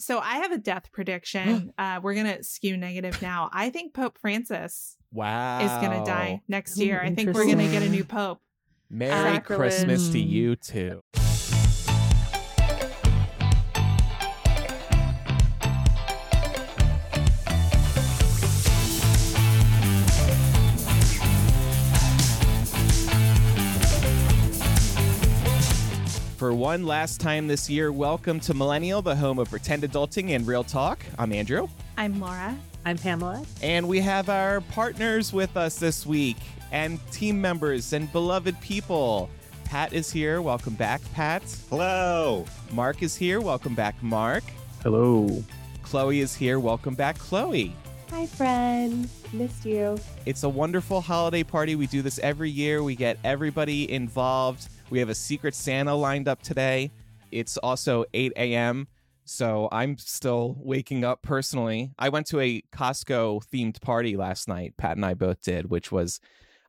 So I have a death prediction. uh, we're gonna skew negative now. I think Pope Francis Wow. is gonna die next Ooh, year. I think we're gonna get a new pope. Merry Sacrilege. Christmas to Mm. you too. For one last time this year, welcome to Millennial, the home of pretend adulting and real talk. I'm Andrew. I'm Laura. I'm Pamela. And we have our partners with us this week and team members and beloved people. Pat is here. Welcome back, Pat. Hello. Marc is here. Welcome back, Marc. Hello. Chloe is here. Welcome back, Chloe. Hi, friend. Missed you. It's a wonderful holiday party. We do this every year. We get everybody involved. We have a secret Santa lined up today. It's also 8 a.m. So I'm still waking up personally. I went to a Costco themed party last night. Pat and I both did, which was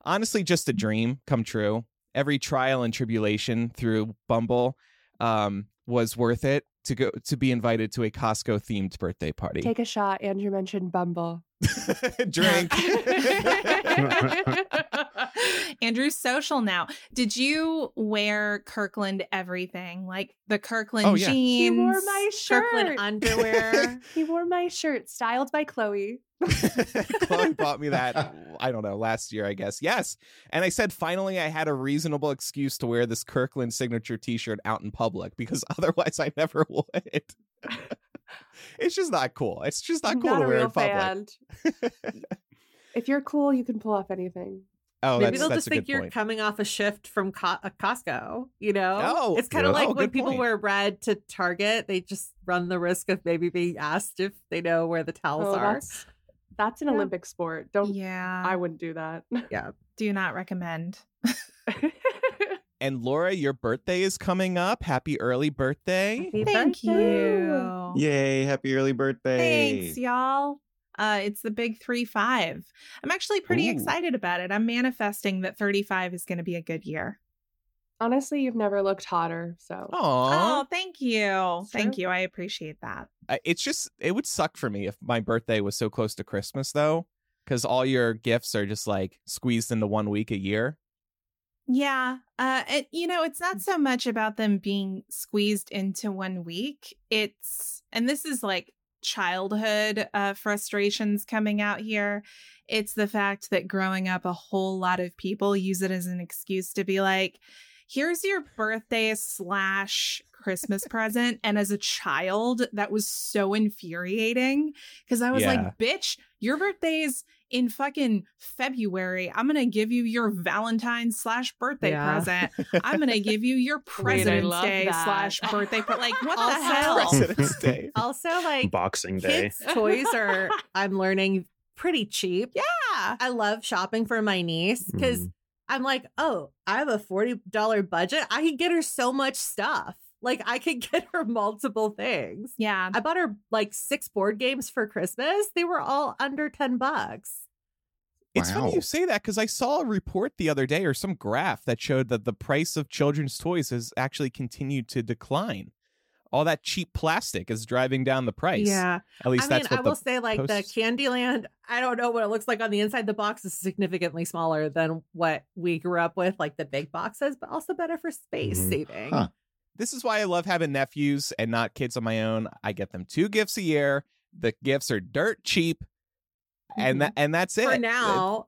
honestly just a dream come true. Every trial and tribulation through Bumble um, was worth it to go to be invited to a Costco themed birthday party. Take a shot. Andrew mentioned Bumble. Drink. Andrew's social now. Did you wear Kirkland everything? Like the Kirkland Oh, yeah. jeans? He wore my shirt. Kirkland underwear. He wore my shirt, styled by Chloe. Chloe bought me that, I don't know, last year, I guess. Yes. And I said finally I had a reasonable excuse to wear this Kirkland signature t shirt out in public because otherwise I never would. it's just not cool. It's just not cool Not to wear real in public. fan. if you're cool, you can pull off anything. Oh, Maybe that's, they'll that's just think you're point. coming off a shift from Co- a Costco. You know, Oh, it's kind of yeah. like Oh, when people point. wear red to Target. They just run the risk of maybe being asked if they know where the towels Oh, are. that's that's an Yeah. Olympic sport. Don't Yeah. I wouldn't do that. Yeah, do not recommend. And Laura, your birthday is coming up. Happy early birthday. Happy Thank birthday. you. Yay, happy early birthday. Thanks, y'all. Uh, it's the big three five. I'm actually pretty Ooh. excited about it. I'm manifesting that 35 is going to be a good year. Honestly, you've never looked hotter. So Aw. Oh, thank you. Thank you. I appreciate that. I- it's just it would suck for me if my birthday was so close to Christmas though, because all your gifts are just like squeezed into one week a year. Yeah. Uh it, you know, it's not so much about them being squeezed into one week. It's and this is like childhood uh frustrations coming out here. It's the fact that growing up a whole lot of people use it as an excuse to be like, here's your birthday slash Christmas present. And as a child, that was so infuriating because I was Yeah. like, bitch, your birthday's in fucking February. I'm going to give you your Valentine's slash birthday Yeah. present. I'm going to give you your President's love Day that. slash birthday. But like, what the hell? President's Day. Also, like Boxing Day. kids' toys are. I'm learning pretty cheap. Yeah. I love shopping for my niece because Mhm. I'm like, oh, I have a forty dollar budget. I can get her so much stuff. Like I could get her multiple things. Yeah. I bought her like six board games for Christmas. They were all under ten bucks. It's funny you say that because I saw a report the other day or some graph that showed that the price of children's toys has actually continued to decline. All that cheap plastic is driving down the price. Yeah. At least I mean, that's what I the will say, like posts- the Candyland, I don't know what it looks like on the inside. The box is significantly smaller than what we grew up with, like the big boxes, but also better for space Mhm. saving. Huh. This is why I love having nephews and not kids on my own. I get them two gifts a year. The gifts are dirt cheap. And that mm-hmm. and that's it. For now,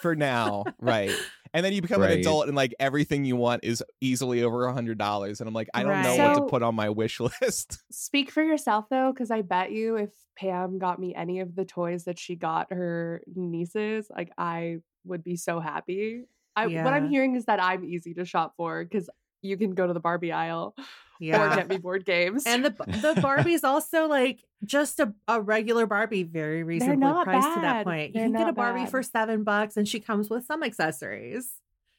For now, right. And then you become an adult and like everything you want is easily over a hundred dollars. And I'm like, I don't know Right. what to put on my wish list. Speak for yourself though, because I bet you if Pam got me any of the toys that she got her nieces, like I would be so happy. I, What I'm hearing is that I'm easy to shop for because you can go to the Barbie aisle or get me board games. And the the Barbie's also like just a, a regular Barbie, very reasonably not priced to that bad. point. They're you can get a Barbie bad. for seven bucks, and she comes with some accessories.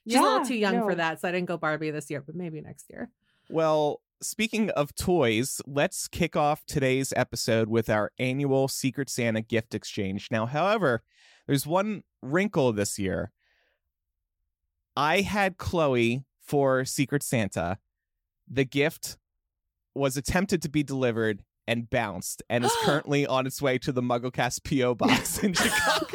She's a little too young for that, so I didn't go Barbie this year, but maybe next year. Well, speaking of toys, let's kick off today's episode with our annual Secret Santa gift exchange. Now, however, there's one wrinkle this year. I had Chloe for Secret Santa. The gift was attempted to be delivered and bounced and is currently on its way to the MuggleCast PO box in Chicago.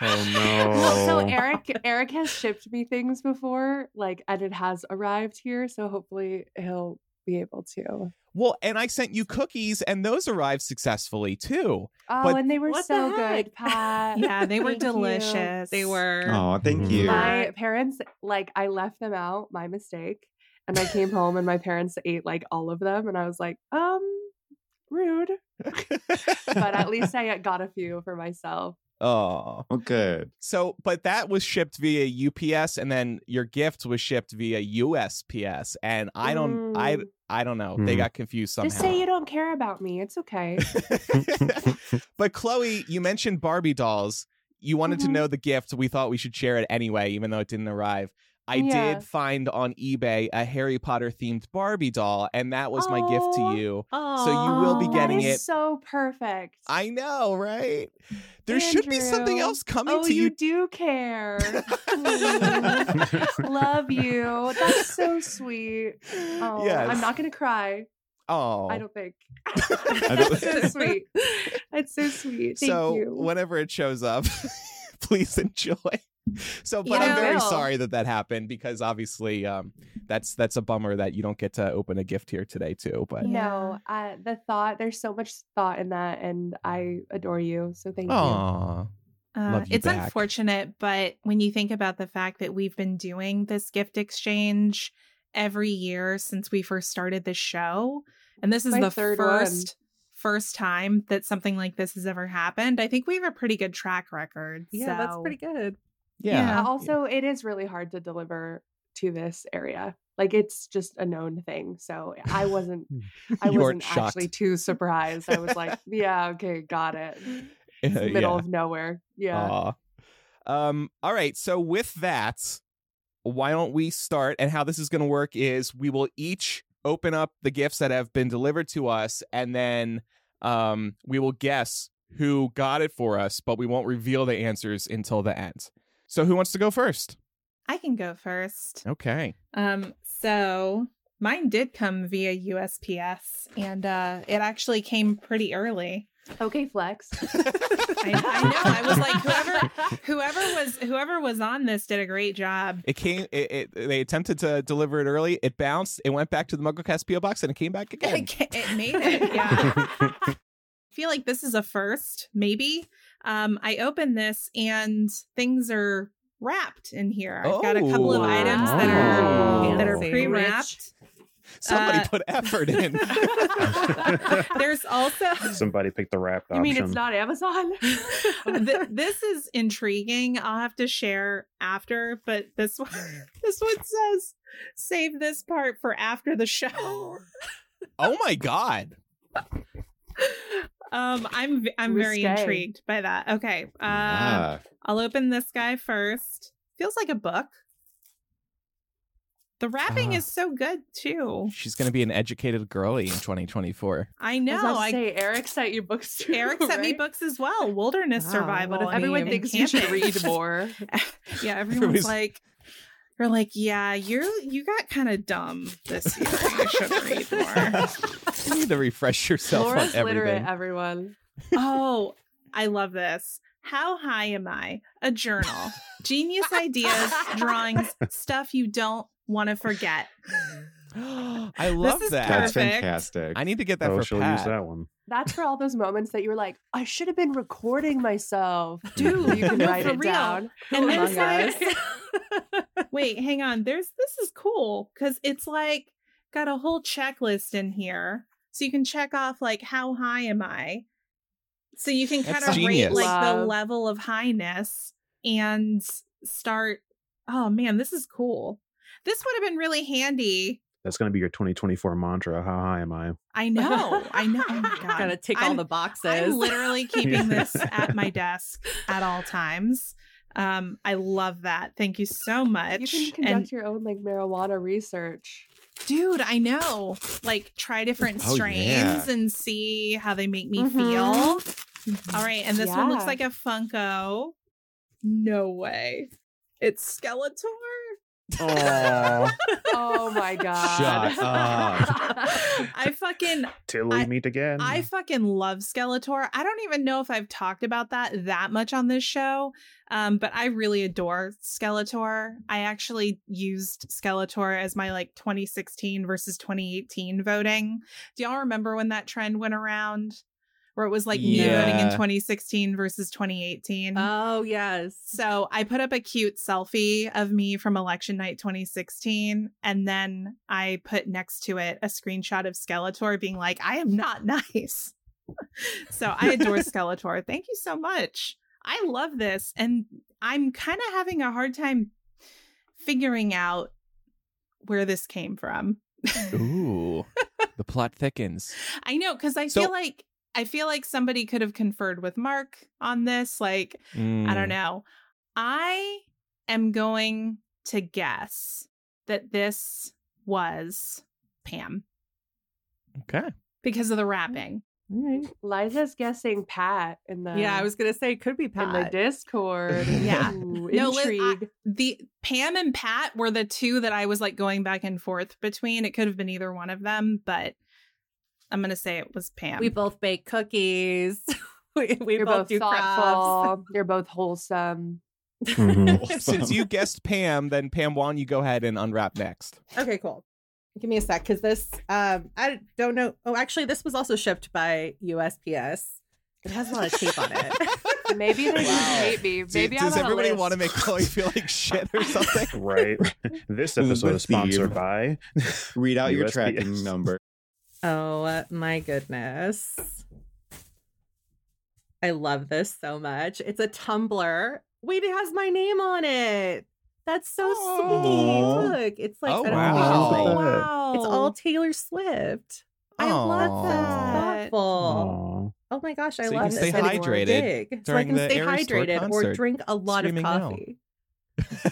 Oh Well, so. Eric Eric has shipped me things before, like, and it has arrived here. So hopefully he'll be able to. well, and I sent you cookies, and those arrived successfully too. Oh, But- and they were What the so good, Pat. Yeah, they were Thank you. delicious. They were. Oh, thank Mhm. you. My parents, like, I left them out, my mistake. And I came home and my parents ate like all of them. And I was like, um, rude. But at least I got a few for myself. oh. Oh, good. So, but that was shipped via UPS, and then your gift was shipped via USPS, and I don't, Mm. I don't know. They Mhm. got confused somehow. Just say you don't care about me. It's okay. but Chloe, you mentioned Barbie dolls. You wanted to Mhm. know the gift. We thought we should share it anyway, even though it didn't arrive. I Yeah. did find on eBay a Harry Potter themed Barbie doll, and that was my gift to you. Oh, So you will be getting it. so perfect. I know, right? There should be something else coming oh, to you you. do care. Love you. That's so sweet. Oh, yes. I'm not gonna cry. Oh, I don't think. That's so sweet. That's so sweet. Thank so you. whenever it shows up, please enjoy. So, but You I'm know- very sorry that that happened because obviously, um, that's that's a bummer that you don't get to open a gift here today too. But No, uh, the thought. There's so much thought in that, and I adore you. So thank you. Aw. Uh, it's back. unfortunate, but when you think about the fact that we've been doing this gift exchange every year since we first started the show, and this is My the third one. first first time that something like this has ever happened, I think we have a pretty good track record. yeah, that's pretty good. Yeah. Yeah. Also, it is really hard to deliver to this area. Like it's just a known thing. So I wasn't. I You weren't wasn't actually too surprised. I was like, yeah, okay, got it. It's Uh, middle yeah. of nowhere. Yeah. Aw. Um, all right. So with that, why don't we start? And how this is going to work is we will each open up the gifts that have been delivered to us, and then um, we will guess who got it for us, but we won't reveal the answers until the end. So who wants to go first? I can go first. Okay. Um, so mine did come via USPS, and uh, it actually came pretty early. Okay, flex. I, I know. I was like, whoever, whoever was, whoever was on this did a great job. It came. It, it they attempted to deliver it early. It bounced. It went back to the MuggleCast PO box, and it came back again. It, it made it. Yeah. I feel like this is a first, maybe. Um, I open this and things are wrapped in here. I've got a couple of Oh. items that are that are pre-wrapped. Somebody Uh, put effort in. There's also Somebody picked the wrapped You option. mean it's not Amazon? Th- this is intriguing. I'll have to share after, but this one this one says save this part for after the show. oh my god. Um I'm I'm very Risque. intrigued by that. Okay. Um ah, I'll open this guy first. Feels like a book. The wrapping Ah. is so good too. She's gonna be an educated girly in 2024. I I know. about to I, say Eric sent you books too. Eric sent me books as well. Wilderness Wow, survival. what Everyone and thinks you should read more. yeah, everyone's Everybody's- like, you're like, yeah, you're you got kind of dumb this year. You should read more. You need to refresh yourself Laura's on literate, everyone. oh, I love this. How high am I? A journal. Genius ideas, drawings, stuff you don't want to forget. I love is that. that's perfect. fantastic. I need to get that oh, for she'll Pat. use that one. That's for all those moments that you were like, I should have been recording myself. Dude, you can no, write it real. down. And Who then among us? Wait, hang on. There's this is cool because it's like got a whole checklist in here. So you can check off like how high am I? So you can kind of rate genius. like the level of highness and start. Oh man, this is cool. This would have been really handy. That's going to be your 2024 mantra. How high am I? I know. I know. Oh my god. Gotta tick all I'm- the boxes. I'm literally keeping this at my desk at all times. Um, I love that. Thank you so much. You can And- conduct your own like marijuana research. Dude, I know. Like try different Oh, strains yeah. and see how they make me Mhm. feel. All right, and this one looks like a Funko. No way. It's Skeletor. Aw, Oh my god. Shut up. I fucking till we I- meet again. I fucking love Skeletor. I don't even know if I've talked about that that much on this show, um, but I really adore Skeletor. I actually used Skeletor as my like 2016 versus 2018 voting. Do y'all remember when that trend went around? Where it was like me voting in 2016 versus 2018. Oh yes. So I put up a cute selfie of me from election night 2016, and then I put next to it a screenshot of Skeletor being like, I am not nice. so I adore Skeletor. Thank you so much. I love this. And I'm kind of having a hard time figuring out where this came from. Ooh, the plot thickens. I know, because I So- feel like I feel like somebody could have conferred with Marc on this. Like, I Mm. don't know. I am going to guess that this was Pam Okay. because of the rapping. Liza's guessing Pat in the yeah, I was gonna say it could be in the Pat. Discord. Yeah. Ooh, No, Liz, I- intrigue. The Pam and Pat were the two that I was like going back and forth between. It could have been either one of them, but I'm gonna say it was Pam. we both bake cookies. we we You're both, both do crafts. thoughtful. You're both wholesome. Mhm. Since you guessed Pam, then Pam, why don't you go ahead and unwrap next? Okay, cool. Give me a sec because this um I don't know. Oh, actually, this was also shipped by USPS. It has a lot of tape on it. Maybe they Wow. hate me. Maybe does I'm on everybody list. want to make Chloe feel like shit or something? right. This This episode is sponsored by. Read out your tracking number. Oh my goodness. I love this so much. It's a tumbler. Wait, it has my name on it. That's so Aw. sweet. Look, it's like Oh, I don't wow. know, Oh, wow. It's all Taylor Swift. I love Aw. that. Thoughtful. Aw. Oh my gosh, I So you love can this. stay I think hydrated dig. So I during can the stay Eras Tour hydrated or drink a lot of Screaming no. coffee.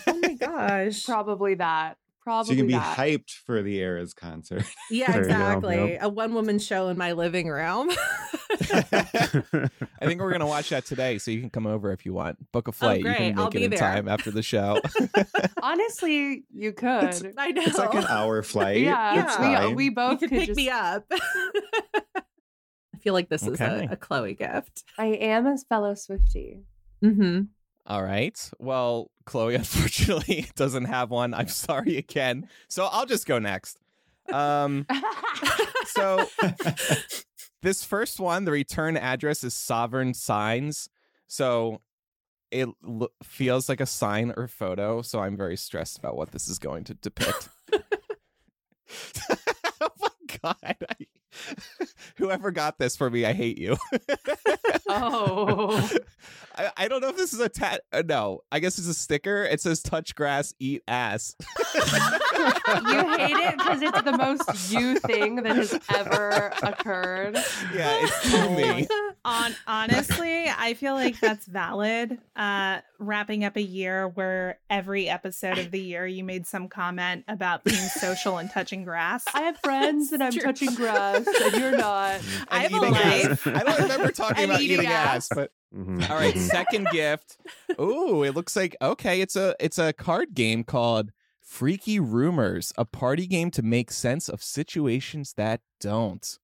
Oh my gosh. Probably that. So you can be that. hyped for the Eras concert. Yeah, There you go, exactly. yep. A one woman show in my living room. I think we're gonna watch that today, so you can come over if you want. Book a flight. You great. can I'll make it in there. time after the show. Honestly, you could. I know. It's like an hour flight. yeah, Yeah. we we both could could pick just. me up. I feel like this is a, a Chloe gift. I am a fellow Swiftie. Mm-hmm. All right. Well, Chloe unfortunately doesn't have one. I'm sorry again. So I'll just go next. Um, so this first one, the return address is Sovereign Signs. So it l- feels like a sign or photo. So I'm very stressed about what this is going to depict. oh my god! I- whoever got this for me, I hate you. Oh. I, I don't know if this is a tat. Uh, no, I guess it's a sticker. It says "Touch grass, eat ass." you hate it because it's the most you thing that has ever occurred. Yeah, it's to me. On honestly, I feel like that's valid. Uh wrapping up a year where every episode of the year you made some comment about being social and touching grass. I have friends and I'm True. touching grass and you're not. I And have a eating ass. I don't remember talking about eating eating ass, ass. but Mhm. all right. Mhm. Second gift. Ooh, it looks like okay. It's a it's a card game called Freaky Rumors, a party game to make sense of situations that don't.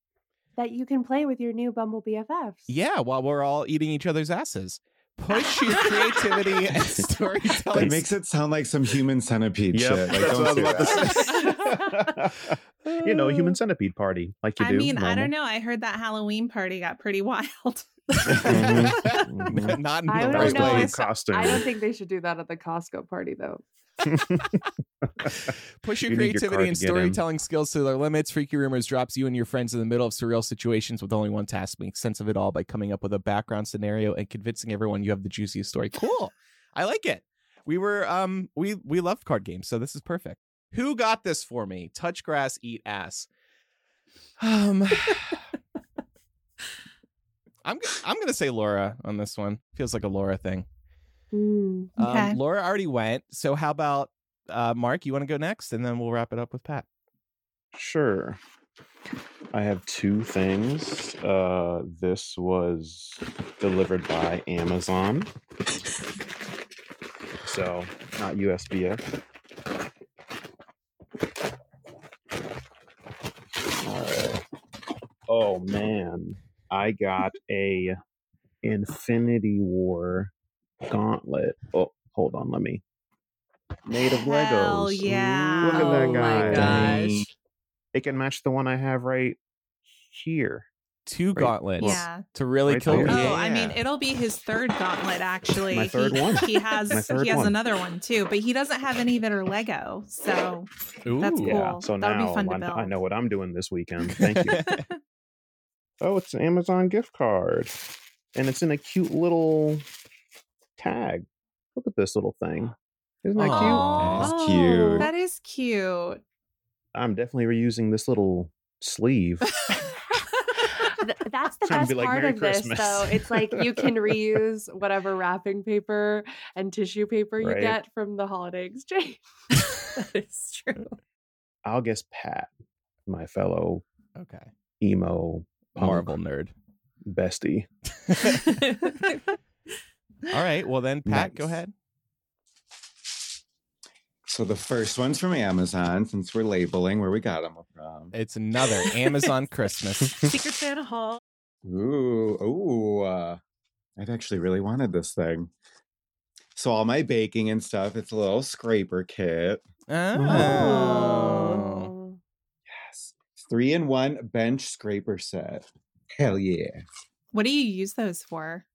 That you can play with your new Bumble BFFs. Yeah, while we're all eating each other's asses. Push your creativity and storytelling. It makes it sound like some human centipede Yep, shit. Like, that's don't what I was do about that. to say. you know, human centipede party, like you I do. mean, I don't know. I heard that Halloween party got pretty wild. Mhm. Not in I the don't right way. Costume. I don't think they should do that at the Costco party though. Push your You need your creativity and to storytelling skills to their limits. Freaky Rumors drops you and your friends in the middle of surreal situations with only one task: make sense of it all by coming up with a background scenario and convincing everyone you have the juiciest story. Cool, I like it. We were um we we love card games, so this is perfect. Who got this for me? Touch grass, eat ass. Um, I'm I'm gonna say Laura on this one. Feels like a Laura thing. Mm, um, okay. um, Laura already went. So how about uh, Marc? You want to go next, and then we'll wrap it up with Pat. Sure. I have two things. Uh, this was delivered by Amazon, so not USB. Oh man, I got a Infinity War gauntlet. Oh, hold on, let me. Made of Hell Legos. yeah. Look at Oh that my guy. gosh. It can match the one I have right here. Two Right. gauntlets Yeah. to really Right kill there. people. Oh, I mean, it'll be his third gauntlet. Actually, My third he, one. He has My third he has one. another one too, but he doesn't have any that are Lego. So That's Ooh. Yeah. Cool. So That'll be now fun to I'm- I know what I'm doing this weekend. Thank you. oh, it's an Amazon gift card, and it's in a cute little tag. Look at this little thing. Isn't that cute? That's oh. cute. that is cute. I'm definitely reusing this little sleeve. Th- That's the Trying best be like, part "Merry of this, Christmas." though. It's like you can reuse whatever wrapping paper and tissue paper you Right. get from the holiday exchange. that is true. I'll guess Pat, my fellow Okay. emo punk Marvel nerd. bestie. All right. Well, then, Pat, go ahead. So the first one's from Amazon, since we're labeling where we got them from. It's another Amazon Christmas. Secret Santa haul. Ooh, ooh. Uh, I've actually really wanted this thing. So all my baking and stuff, it's a little scraper kit. Oh. Yes. Three in one bench scraper set. Hell yeah. What do you use those for?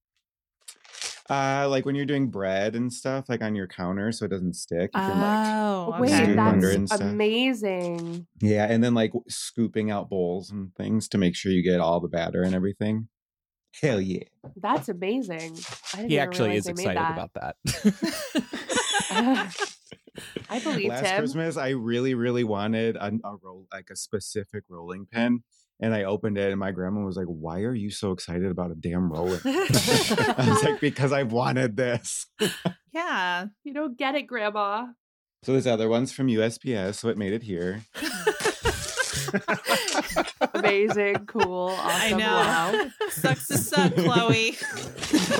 Uh, like when you're doing bread and stuff, like on your counter, so it doesn't stick. You can like, Oh, Wait, Scoop okay. under that's amazing. yeah, and then like scooping out bowls and things to make sure you get all the batter and everything. Hell yeah. That's amazing. I didn't He actually realize is excited that. about that. I believe Last him. Christmas, I really, really wanted a, a roll, like a specific rolling pin, and I opened it, and my grandma was like, "Why are you so excited about a damn roller?" I was like, "Because I've wanted this." Yeah. You don't get it, Grandma. So this other one's from USPS, so it made it here. Amazing, cool, awesome. I know. Wow. Sucks to suck, Chloe.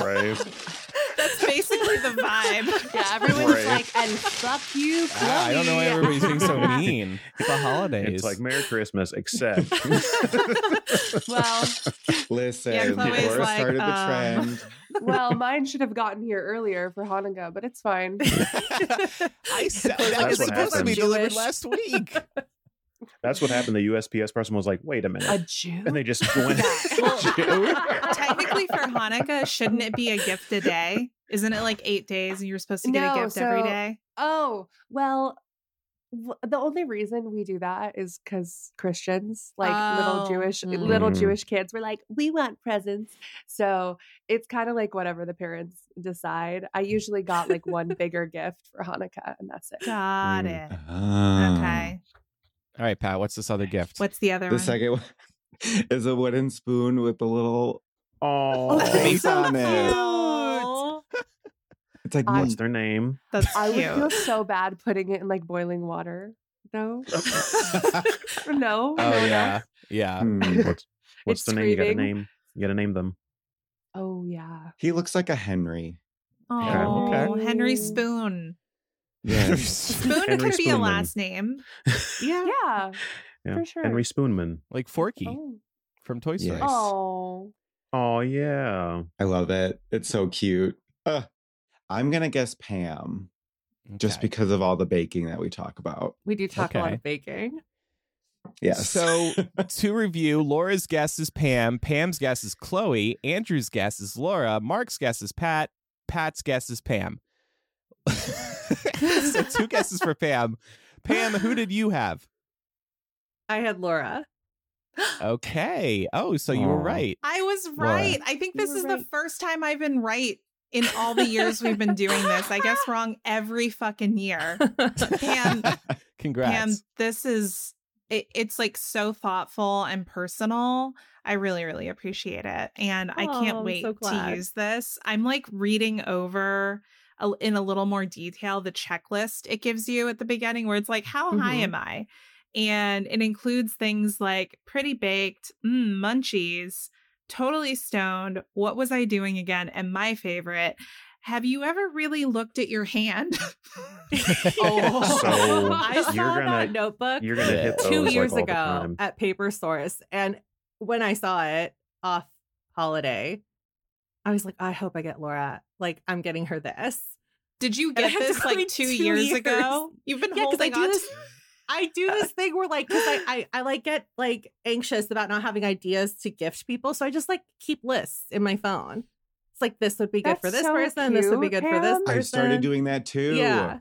right. That's basically the vibe. Yeah, everyone's Right. like, and fuck you, Chloe. Ah, I don't know why everybody's being so mean. It's the holidays. It's like Merry Christmas, except well, Listen, Chloe's Laura like, started the um, trend. well, mine should have gotten here earlier for Hanukkah, but it's fine. I said That's that was what supposed to be delivered last week. that's what happened. The USPS person was like, "Wait a minute," A Jew? and they just went. Well, Jew? Technically, for Hanukkah, shouldn't it be a gift a day? Isn't it like eight days and you're supposed to get a gift every so- day? Oh, well, w- the only reason we do that is because Christians, like little Oh, Jewish, mm. little Mm. Jewish kids, were like, we want presents. So it's kind of like whatever the parents decide. I usually got like one bigger gift for Hanukkah, and that's it. Got Mm. it. Oh. Okay. All right, Pat. What's this other gift? What's the other The one? second one is a wooden spoon with a little Oh, face so on it. Aw, It's like I- what's their name? That's I would feel so bad putting it in like boiling water. No, no. Oh no, no. yeah, yeah. Hmm. What's what's the name? You gotta name. You gotta name them. Oh yeah. He looks like a Henry. Oh, okay. Henry Spoon. Yeah. Spoon Henry could be a last name. Yeah. Yeah. Yeah. For sure. Henry Spoonman. like Forky Oh. from Toy Story. Yes. oh. Oh yeah. I love it. It's so cute. Uh, I'm gonna guess Pam, just because of all the baking that we talk about. We do talk a lot of baking. Yes. So to review, Laura's guess is Pam, Pam's guess is Chloe, Andrew's guess is Laura, Marc's guess is Pat, Pat's guess is Pam. so two guesses for Pam. Pam, who did you have? I had Laura. Okay. Oh, so you were right. I was Laura. right. I think this were is the first time I've been right in all the years we've been doing this. I guess wrong every fucking year. Pam, congrats. Pam, this is it, it's like so thoughtful and personal. I really, really appreciate it. And I Oh, can't I'm wait so to use this. I'm like reading over a, in a little more detail the checklist it gives you at the beginning, where it's like, how high Mhm. am I? And it includes things like pretty baked, mm, munchies, totally stoned. What was I doing again? And my favorite, have you ever really looked at your hand? Oh, So, I you're saw gonna- that notebook You're gonna hit two years all the ago at Paper Source, and when I saw it off holiday, I was like, I hope I get Laura. Like, I'm getting her this. Did you get this like two, two years, years. ago? You've been Yeah, 'cause I holding do on this- to I do this thing where like because I, I I like get like anxious about not having ideas to gift people, so I just like keep lists in my phone. It's like this would be good for this so person. This would be cute, good for this person. I started doing that too. Yeah.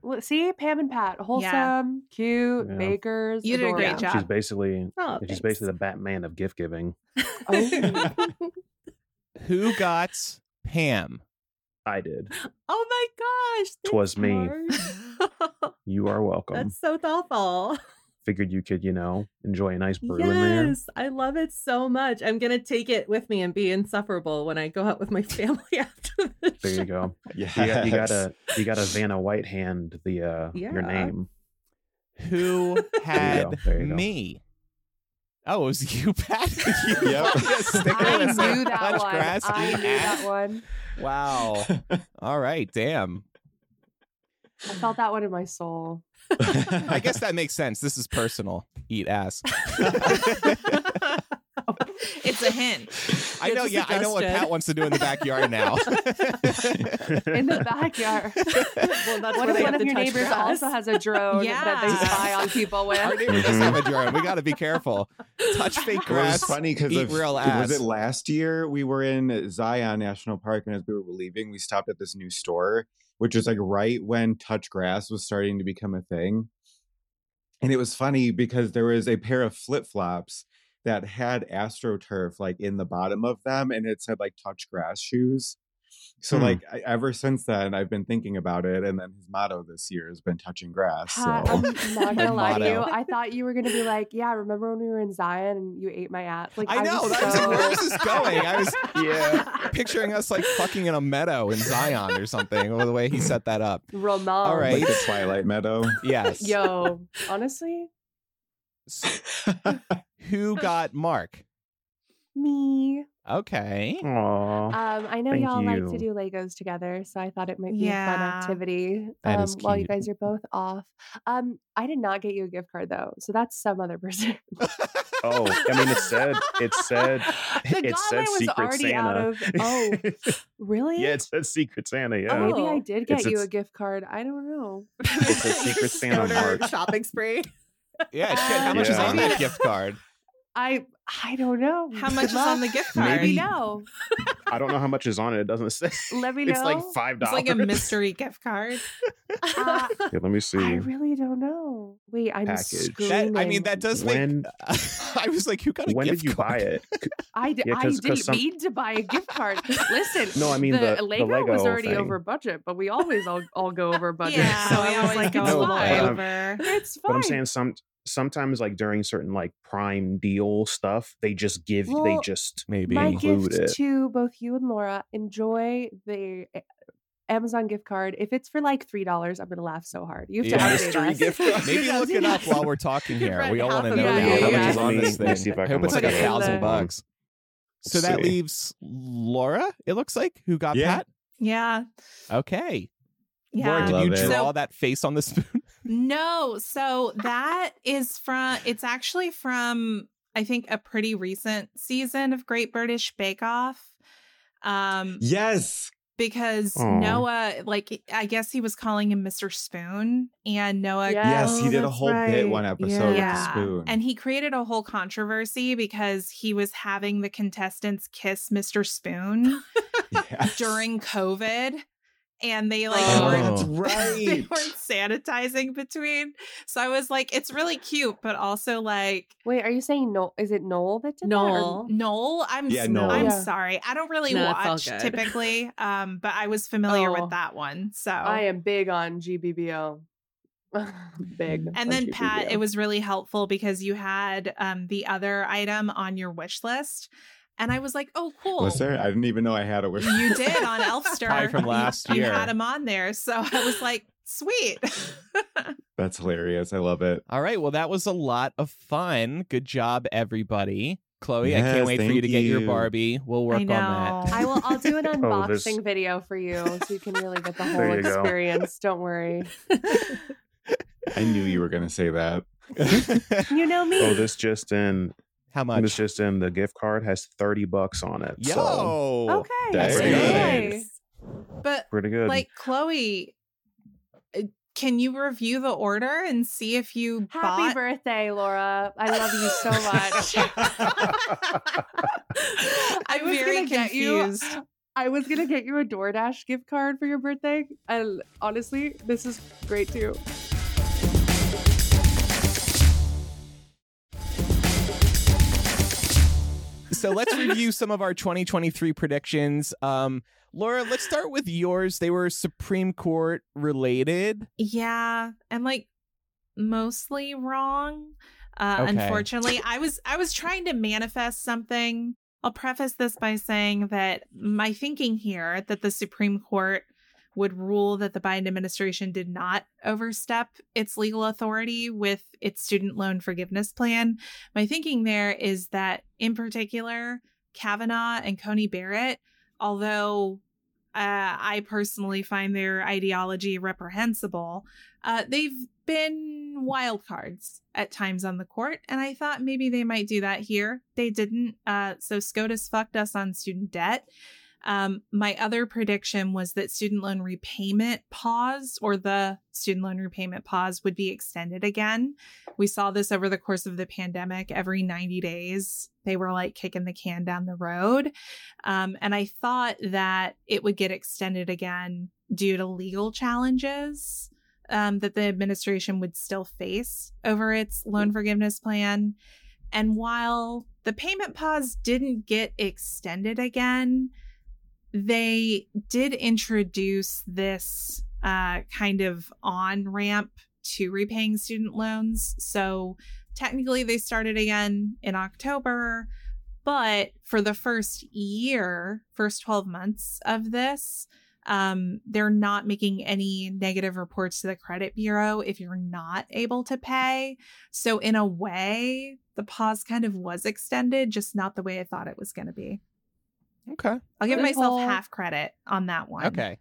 Well, see, Pam and Pat, wholesome, cute, Yeah. bakers. You did a great job. She's basically Oh, she's thanks. basically the Batman of gift giving. Oh. Who got Pam? I did. oh my gosh, Twas thanks, me. Marge. You are welcome. That's so thoughtful. Figured you could, you know, enjoy a nice brew in there. Yes, I love it so much. I'm gonna take it with me and be insufferable when I go out with my family after the There you go. Yes. You, got, you gotta you gotta Vanna White hand the uh your name. Who had go, there you go. me? Oh, it was you, Pat. you Yep. bought me a sticker I knew that touch one. grass, I eat knew that one. Wow. All right. Damn. I felt that one in my soul. I guess that makes sense. This is personal. Eat ass. it's a hint. I know. It's a Yeah, I know what suggestion. Pat wants to do in the backyard now. In the backyard. well, that's what if they one of to your touch neighbors grass. also has a drone that they spy on people with? Our neighbor does have a mm-hmm. drone. We got to be careful. Touch fake It was grass. funny because eat real ass. was it last year we were in Zion National Park and as we were leaving we stopped at this new store which was like right when touch grass was starting to become a thing. And it was funny because there was a pair of flip-flops that had astroturf like in the bottom of them and it said like touch grass shoes so Hmm. like I, ever since then i've been thinking about it and then his motto this year has been touching grass so I'm not gonna lie to you. I thought you were gonna be like, "Yeah, remember when we were in Zion and you ate my ass?" Like I know. was That was so... like, where is this going? I was yeah picturing us like fucking in a meadow in Zion or something. Or the way he set that up. Ramon. All right. like the twilight meadow Yes. Yo, honestly, Who got Marc? Me. Okay. Aw. Um, I know y'all like to do Legos together, so I thought it might be a fun activity. That um, is while you guys are both off. Um, I did not get you a gift card though, so that's some other person. Oh, I mean, it said it said the it said was Secret Santa. out of. Oh, really? yeah, it said Secret Santa. Yeah. oh, Maybe I Oh. did get It's- you a gift card. I don't know. It's a Secret Santa shopping spree. Yeah. shit, how much is on that gift card? I I don't know. How much is on the gift card? Maybe- know. I don't know how much is on it. It doesn't say. Let me know. It's like five dollars. It's dollars. like a mystery gift card. Uh, Yeah, let me see. I really don't know. Wait, I'm Package. screaming. That, I mean, that does When- make. I was like, who got a when gift did you card? buy it? I, d- Yeah, I 'cause- 'cause didn't some- mean to buy a gift card. Listen, No, I mean the, the- the Lego, was already thing. over budget, but we always all, all go over budget. Yeah, so we I was always like, it's a little fine. fine. over. It's fine. But I'm saying some sometimes like during certain like prime deal stuff, they just give they just Maybe. My include gift it. to both you and Laura: enjoy the eh, Amazon gift card. If it's for like three dollars, I'm gonna laugh so hard. You have to Yeah. update Mystery gift card. Maybe You look it up while we're talking here. We all want to know it. now Yeah, how yeah, much is on Let me- this let me thing. see if I I can hope it's like it a thousand the- bucks. So Let's that see. leaves Laura. It looks like who got Yeah. Pat. Yeah. Okay. Yeah. Laura, did Love you draw So- that face on the spoon? No, so that is from it's actually from I think a pretty recent season of Great British Bake Off. Um yes because Aw. Noah like I guess he was calling him Mr. Spoon and Noah Yeah. yes he Oh, did a that's whole bit one episode Yeah. with the spoon And he created a whole controversy because he was having the contestants kiss Mr. Spoon Yes. during COVID. And they like Oh, weren't that's they weren't sanitizing between. So I was like, it's really cute, but also like Wait, are you saying no? Is it Noel that did that? or- Noel. Noel. I'm Yeah, s- Noel. I'm Yeah. sorry. I don't really No, watch typically. Um, but I was familiar Oh. with that one. So I am big on GBBO. big. and on then Pat, GBBO. it was really helpful because you had um the other item on your wish list. And I was like, oh cool. was there i didn't even know i had a wish You did on Elfster. Probably from You- last you, year. had him on there. So I was like, sweet. that's hilarious i love it All right. Well, that was a lot of fun. Good job, everybody. Chloe, I can't wait for you to get your. Barbie. We'll work I on that. I will. I'll do an Oh, unboxing video for you, so you can really get the whole There you go. experience. Don't worry. i knew you were going to say that You know me. Oh, this just in. How And it's much? just in the gift card has 30 bucks on it. So Okay. That's Very nice. But pretty good. like Chloe, uh, can you review the order and see if you Happy bought? birthday, Laura. I love you so much. I I'm was very gonna get you- confused. I was gonna get you a DoorDash gift card for your birthday, and honestly, this is great too. So let's review some of our 2023 predictions. Um, Laura, let's start with yours. They were Supreme Court related. Yeah, and like mostly wrong. Uh, Okay. Unfortunately, I was I was trying to manifest something. I'll preface this by saying that my thinking here that the Supreme Court would rule that the Biden administration did not overstep its legal authority with its student loan forgiveness plan. My thinking there is that, in particular, Kavanaugh and Coney Barrett, although uh, I personally find their ideology reprehensible, uh, they've been wild cards at times on the court, and I thought maybe they might do that here. They didn't. Uh, so SCOTUS fucked us on student debt. Um, my other prediction was that student loan repayment pause or the student loan repayment pause would be extended again. We saw this over the course of the pandemic. Every 90 days, they were like kicking the can down the road. Um, and I thought that it would get extended again due to legal challenges um, that the administration would still face over its loan forgiveness plan. And while the payment pause didn't get extended again, they did introduce this uh, kind of on ramp to repaying student loans. So technically, they started again in October. But for the first year, first 12 months of this, um, they're not making any negative reports to the credit bureau if you're not able to pay. So, in a way, the pause kind of was extended, just not the way I thought it was going to be. Okay. I'll give myself half credit on that one. Okay.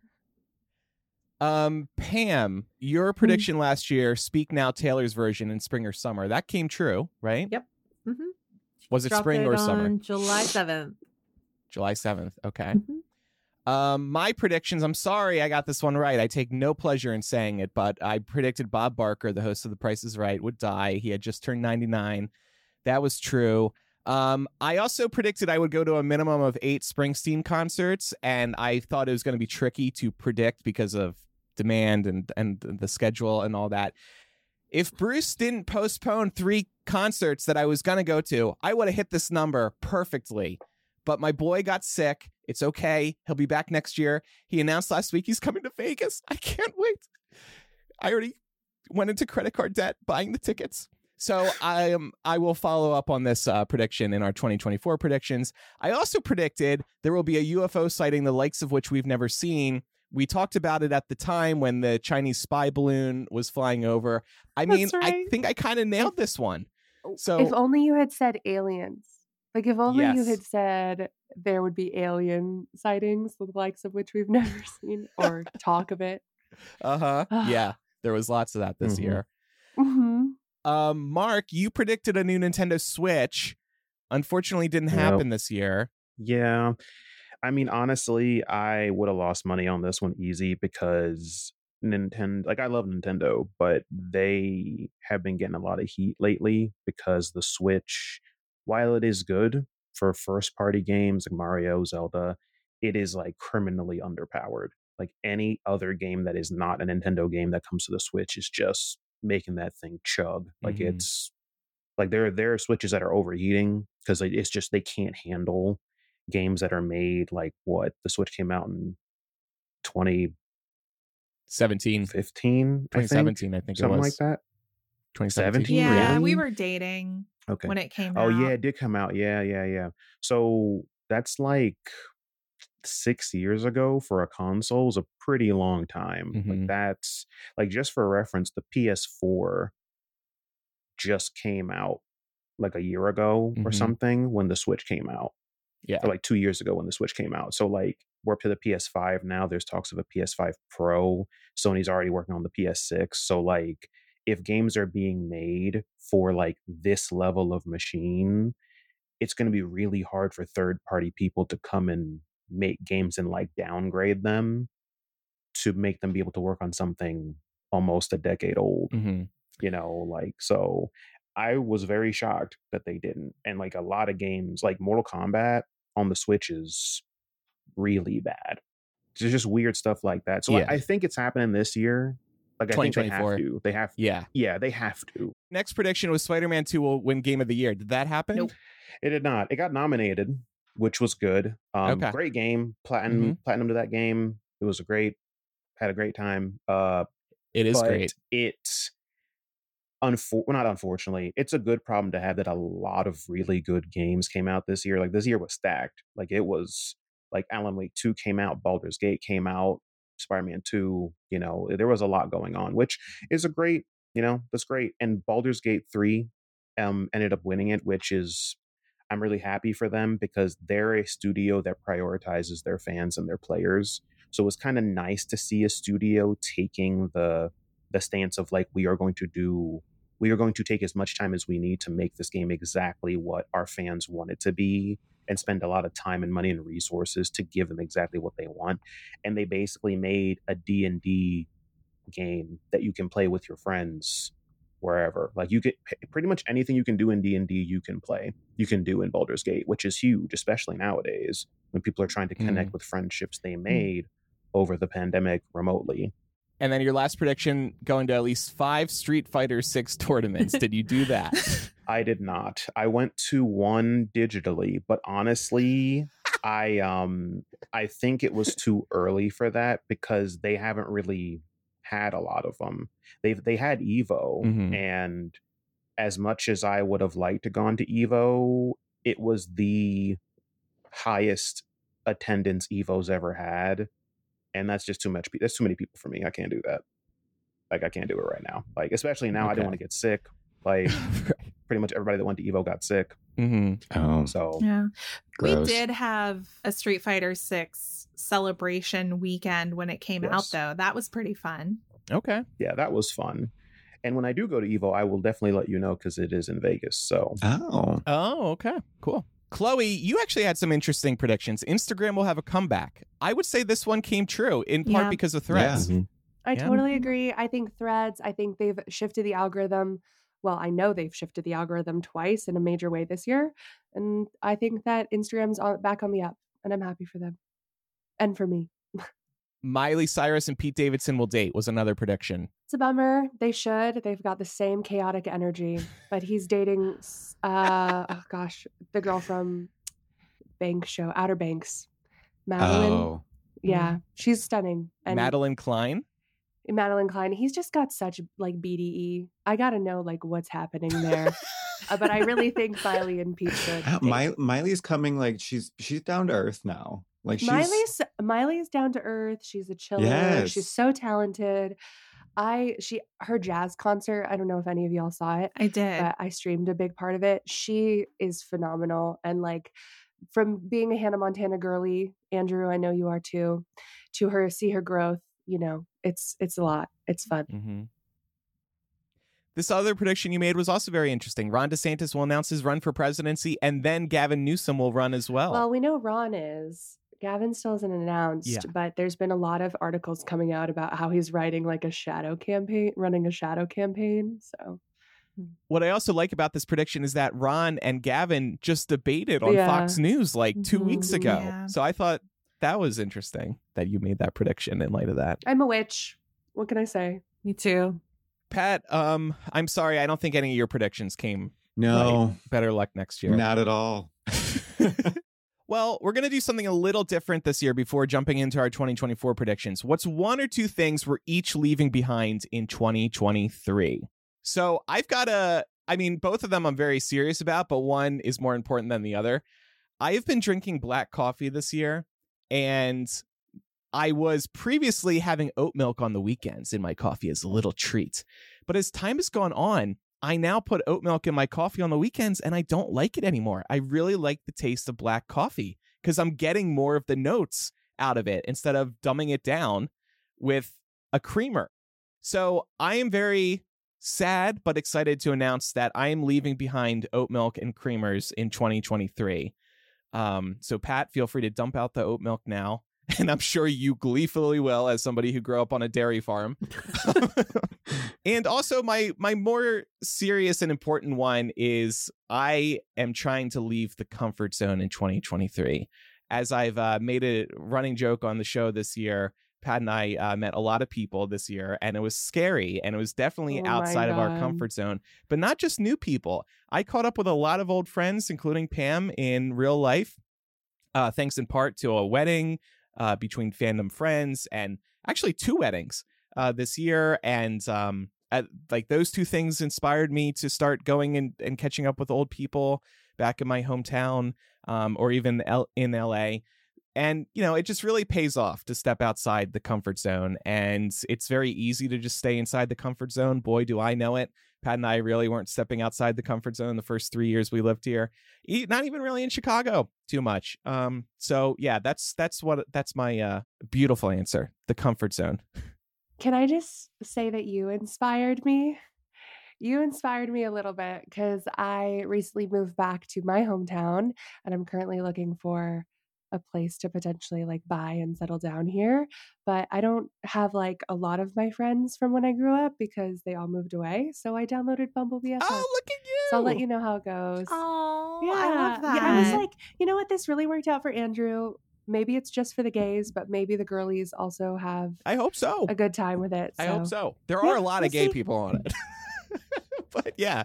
Um, Pam, Hmm. your prediction last year, Speak Now Taylor's version in spring or summer, that came true, right? Yep. Mm-hmm. Was it Dropped spring or summer? July 7th. July 7th. Okay. Mhm. Um, my predictions, I'm sorry I got this one right. I take no pleasure in saying it, but I predicted Bob Barker, the host of The Price is Right, would die. He had just turned 99. That was true. Um, I also predicted I would go to a minimum of eight Springsteen concerts, and I thought it was going to be tricky to predict because of demand and and the schedule and all that. If Bruce didn't postpone three concerts that I was going to go to, I would have hit this number perfectly. But my boy got sick. It's okay. He'll be back next year. He announced last week he's coming to Vegas. I can't wait. I already went into credit card debt buying the tickets. So I am I will follow up on this uh, prediction in our 2024 predictions. I also predicted there will be a UFO sighting the likes of which we've never seen. We talked about it at the time when the Chinese spy balloon was flying over. I mean, That's I think I kind of nailed this one. So if only you had said aliens. Like if only you had said there would be alien sightings, the likes of which we've never seen, or talk of it. uh-huh. yeah, there was lots of that this Mhm. year. hmm Um, Marc, you predicted a new Nintendo Switch. Unfortunately, didn't happen this year. Yeah. I mean, honestly, I would have lost money on this one easy because Nintendo, like, I love Nintendo, but they have been getting a lot of heat lately because the Switch, while it is good for first party games like Mario, Zelda, it is like criminally underpowered. Like, any other game that is not a Nintendo game that comes to the Switch is just making that thing chug. Like, Mhm. it's like there, are there are Switches that are overheating because it's just they can't handle games that are made like what the Switch came out in 2015, 17, I think, 2017, I think, it was something like that. 2017. Yeah, Really? we were dating Okay. when it came Oh out. yeah, it did come out. Yeah, yeah, yeah. So that's like six years ago for a console is a pretty long time. Mhm. Like that's like just for reference, the PS4 just came out like a year ago or Mhm. something when the Switch came out. Yeah. or like two years ago when the Switch came out. So like we're up to the PS5 now. There's talks of a PS5 Pro. Sony's already working on the PS6. So like if games are being made for like this level of machine, it's going to be really hard for third party people to come and make games and like downgrade them to make them be able to work on something almost a decade old hmm you know like so i was very shocked that they didn't and like a lot of games like mortal kombat on the switch is really bad there's just weird stuff like that so Yeah. I, I think it's happening this year like i think they have 2024. to they have Yeah. yeah they have to Next prediction was Spider Man 2 will win Game of the Year. Did that happen? Nope. it did not it got nominated which was good um Okay. great game platinum platinum to that game it was a great had a great time uh It is great. It, unfor- well, not unfortunately, it's a good problem to have that a lot of really good games came out this year. Like this year was stacked. Like it was like Alan Wake Two came out, Baldur's Gate came out, Spider Man Two. You know, there was a lot going on, which is a great. You know, that's great. And Baldur's Gate Three um ended up winning it, which is. I'm really happy for them because they're a studio that prioritizes their fans and their players. So it was kind of nice to see a studio taking the the stance of like we are going to do we are going to take as much time as we need to make this game exactly what our fans want it to be and spend a lot of time and money and resources to give them exactly what they want and they basically made a D&D game that you can play with your friends wherever like you get pretty much anything you can do in D&D you can play you can do in Baldur's Gate which is huge especially nowadays when people are trying to connect with friendships they made over the pandemic remotely And then your last prediction going to at least five Street Fighter 6 tournaments. Did you do that? I did not. I went to one digitally, but honestly, I um I think it was too early for that because they haven't really had a lot of them. They've they had Evo Mhm. and as much as I would have liked to gone to Evo, it was the highest attendance Evo's ever had. And that's just too much. That's too many people for me. I can't do that. Like I can't do it right now. Like especially now, I don't want to get sick. Like pretty much everybody that went to Evo got sick. hmm Oh, So Yeah. We did have a Street Fighter 6 celebration weekend when it came out though. That was pretty fun. Okay. yeah, that was fun. And when I do go to Evo, I will definitely let you know because it is in Vegas. So Oh, Oh, okay. Cool. Chloe, you actually had some interesting predictions. Instagram will have a comeback. I would say this one came true in part Yeah. because of threads. Mhm. I Yeah. totally agree. I think threads, I think they've shifted the algorithm. Well, I know they've shifted the algorithm twice in a major way this year. And I think that Instagram's on, back on the up, and I'm happy for them and for me. Miley Cyrus and Pete Davidson will date was another prediction. It's a bummer. They should. They've got the same chaotic energy, but he's dating, uh, oh gosh, the girl from Bank Show, Outer Banks, Madelyn. oh, Yeah, she's stunning. And Madelyn Cline. Madelyn Cline, he's just got such like BDE. I gotta know like what's happening there. Uh, but I really think Miley and Pete should. My, Miley's coming like she's she's down to earth now. Like she's Miley's Miley's down to earth. She's a chiller. Yes. She's so talented. I she her jazz concert. I don't know if any of y'all saw it, I did. but I streamed a big part of it. She is phenomenal, and like from being a Hannah Montana girly, Andrew, I know you are too. To her, see her growth. You know, it's it's a lot. It's fun. Mm-hmm. This other prediction you made was also very interesting. Ron DeSantis will announce his run for presidency, and then Gavin Newsom will run as well. Well, we know Ron is. Gavin still isn't announced, Yeah. but there's been a lot of articles coming out about how he's writing like a shadow campaign, running a shadow campaign. So what I also like about this prediction is that Ron and Gavin just debated on Yeah. Fox News like 2 weeks Mhm. ago. Yeah. So I thought that was interesting that you made that prediction in light of that. I'm a witch. What can I say? Me too. Pat, um, I'm sorry, I don't think any of your predictions came. no, Better luck next year. not at all. Well, we're going to do something a little different this year before jumping into our 2024 predictions. What's one or two things we're each leaving behind in 2023? So I've got a, I mean, both of them I'm very serious about, but one is more important than the other. I have been drinking black coffee this year, and I was previously having oat milk on the weekends in my coffee as a little treat. But as time has gone on, I now put oat milk in my coffee on the weekends and I don't like it anymore. I really like the taste of black coffee because I'm getting more of the notes out of it instead of dumbing it down with a creamer. So I am very sad but excited to announce that I am leaving behind oat milk and creamers in 2023. Um, so Pat, feel free to dump out the oat milk now. And I'm sure you gleefully will as somebody who grew up on a dairy farm. and also my my more serious and important one is I am trying to leave the comfort zone in 2023. As I've uh, made a running joke on the show this year, Pat and I uh, met a lot of people this year, and it was scary, and it was definitely Oh outside of our comfort zone. But not just new people. I caught up with a lot of old friends, including Pam, in real life, uh, thanks in part to a wedding uh, between fandom friends, and actually two weddings uh, this year, and um, uh, like those two things inspired me to start going and, and catching up with old people back in my hometown, um, or even L- in LA and you know it just really pays off to step outside the comfort zone and it's very easy to just stay inside the comfort zone boy do i know it pat and i really weren't stepping outside the comfort zone the first three years we lived here not even really in chicago too much um so yeah that's that's what that's my uh beautiful answer the comfort zone Can I just say that you inspired me? You inspired me a little bit because I recently moved back to my hometown and I'm currently looking for a place to potentially like buy and settle down here. But I don't have like a lot of my friends from when I grew up because they all moved away. So I downloaded Bumble BFF. oh look at you So I'll let you know how it goes. Oh, yeah, I love that. yeah. I was like, you know what? This really worked out for Andrew. Maybe it's just for the gays, but maybe the girlies also have i hope so a good time with it. i hope so there Yeah, are a lot of we'll gay see. people on it but yeah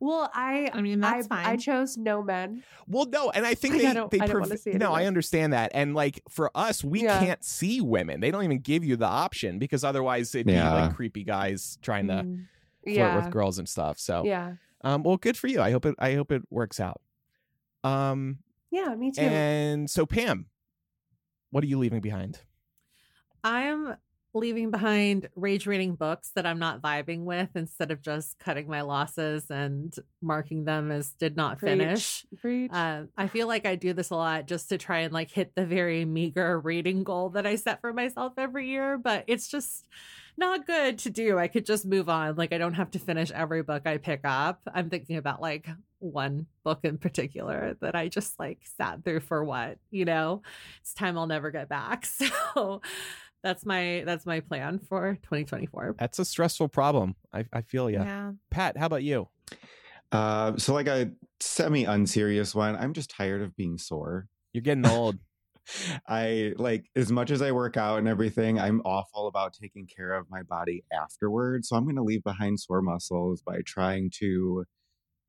Well, I I mean, that's I, fine. I chose no men. Well, no, and I think Like, they I don't- they I prov- wanna see it no, I understand that, and like for us, we Yeah. can't see women. They don't even give you the option because otherwise it'd be like creepy guys trying to Mm. flirt yeah. with girls and stuff. So, Yeah. um, well, good for you. I hope it. I hope it works out. Um, Yeah, me too. and so Pam, what are you leaving behind? I'm leaving behind rage reading books that I'm not vibing with instead of just cutting my losses and marking them as did not Preach. finish. Preach. Uh, I feel like I do this a lot just to try and like hit the very meager reading goal that I set for myself every year, but it's just not good to do. I could just move on. Like I don't have to finish every book I pick up. I'm thinking about like one book in particular that I just like sat through for what, you know? It's time I'll never get back. So that's my that's my plan for 2024. That's a stressful problem. I I feel ya. yeah. Pat, how about you? Uh, so like a semi unserious one. I'm just tired of being sore. You're getting old. I like as much as I work out and everything, I'm awful about taking care of my body afterwards. So I'm going to leave behind sore muscles by trying to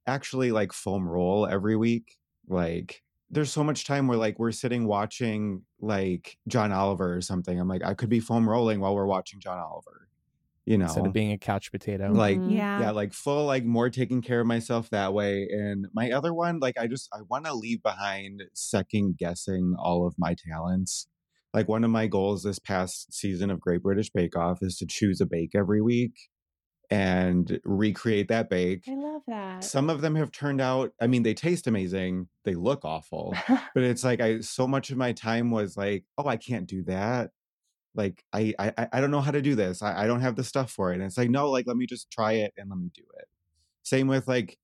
actually like foam roll every week. Like there's so much time where like we're sitting watching like John Oliver or something. I'm like I could be foam rolling while we're watching John Oliver. You know. Instead of being a couch potato. like Mhm. Yeah. yeah like full like more taking care of myself that way and my other one like i just i want to leave behind second guessing all of my talents like one of my goals this past season of great british bake off is to choose a bake every week and recreate that bake. I love that. some of them have turned out i mean they taste amazing they look awful but it's like i so much of my time was like oh i can't do that. Like i i i don't know how to do this i, I don't have the stuff for it and it's like no like let me just try it and let me do it. Same with like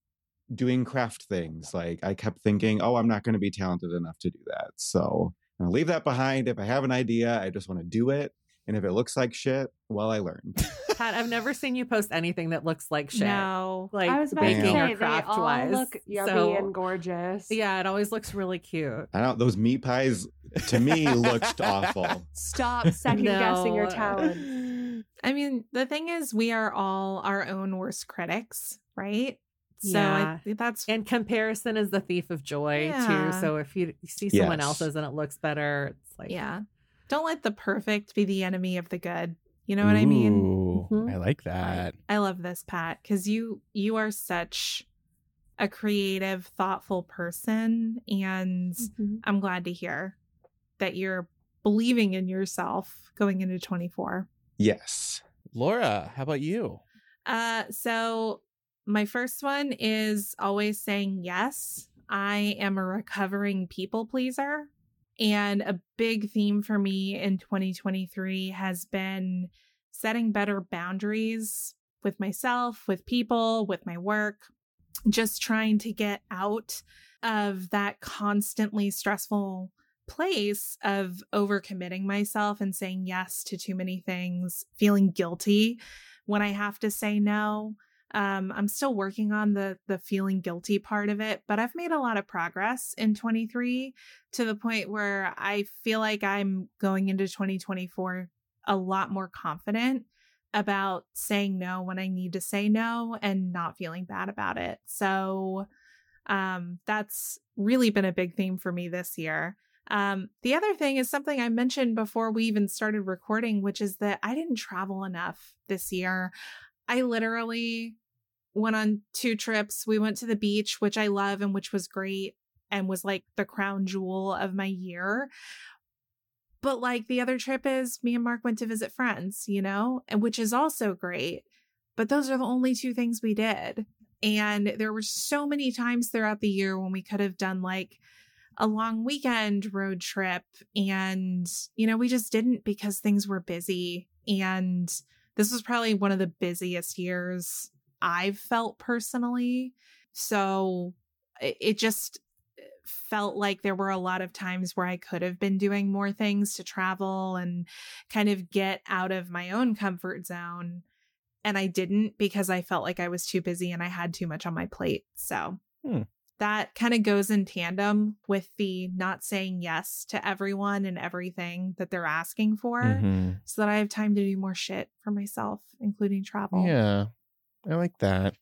doing craft things like i kept thinking oh i'm not going to be talented enough to do that so to leave that behind if i have an idea i just want to do it and if it looks like shit well i learned Pat, I've never seen you post anything that looks like shit. No. Like I was about to baking say or they craft all wise. look yummy So, and gorgeous. Yeah, it always looks really cute. i don't those meat pies to me looked awful Stop second guessing your talent. I mean, the thing is, we are all our own worst critics, right? So Yeah. I, that's And comparison is the thief of joy Yeah. too. So if you, you see someone Yes. else's and it looks better, it's like yeah. Don't let the perfect be the enemy of the good. You know what I mean? Ooh, Mhm. I like that. I love this, Pat, because you you are such a creative, thoughtful person, and Mhm. I'm glad to hear that you're believing in yourself going into 24. yes Laura, how about you? Uh, so my first one is always saying yes. I am a recovering people pleaser. And a big theme for me in 2023 has been setting better boundaries with myself, with people, with my work, just trying to get out of that constantly stressful place of overcommitting myself and saying yes to too many things, feeling guilty when I have to say no. Um, I'm still working on the the feeling guilty part of it, but I've made a lot of progress in 23 to the point where I feel like I'm going into 2024 a lot more confident about saying no when I need to say no and not feeling bad about it. So um, that's really been a big theme for me this year. Um, the other thing is something I mentioned before we even started recording, which is that I didn't travel enough this year. I literally went on two trips. We went to the beach, which I love and which was great and was like the crown jewel of my year. But like the other trip is me and Marc went to visit friends, you know, and which is also great. But those are the only two things we did. And there were so many times throughout the year when we could have done like a long weekend road trip. And, you know, we just didn't because things were busy. And this was probably one of the busiest years I've felt personally. So it just felt like there were a lot of times where I could have been doing more things to travel and kind of get out of my own comfort zone. And I didn't because I felt like I was too busy and I had too much on my plate. So Hmm. That kind of goes in tandem with the not saying yes to everyone and everything that they're asking for Mhm. so that I have time to do more shit for myself, including travel. Yeah, I like that.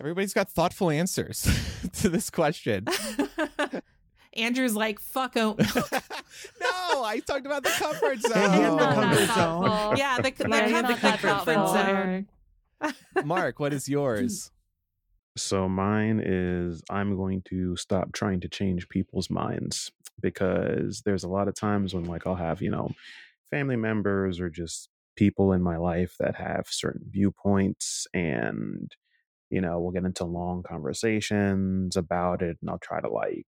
Everybody's got thoughtful answers to this question. Andrew's like, fuck fuck 'em. no, I talked about the comfort zone. in the comfort zone. yeah, the, the, Yeah, the, you're the not that comfort zone. Marc, what is yours? So mine is I'm going to stop trying to change people's minds because there's a lot of times when like I'll have, you know, family members or just people in my life that have certain viewpoints and you know, we'll get into long conversations about it and I'll try to like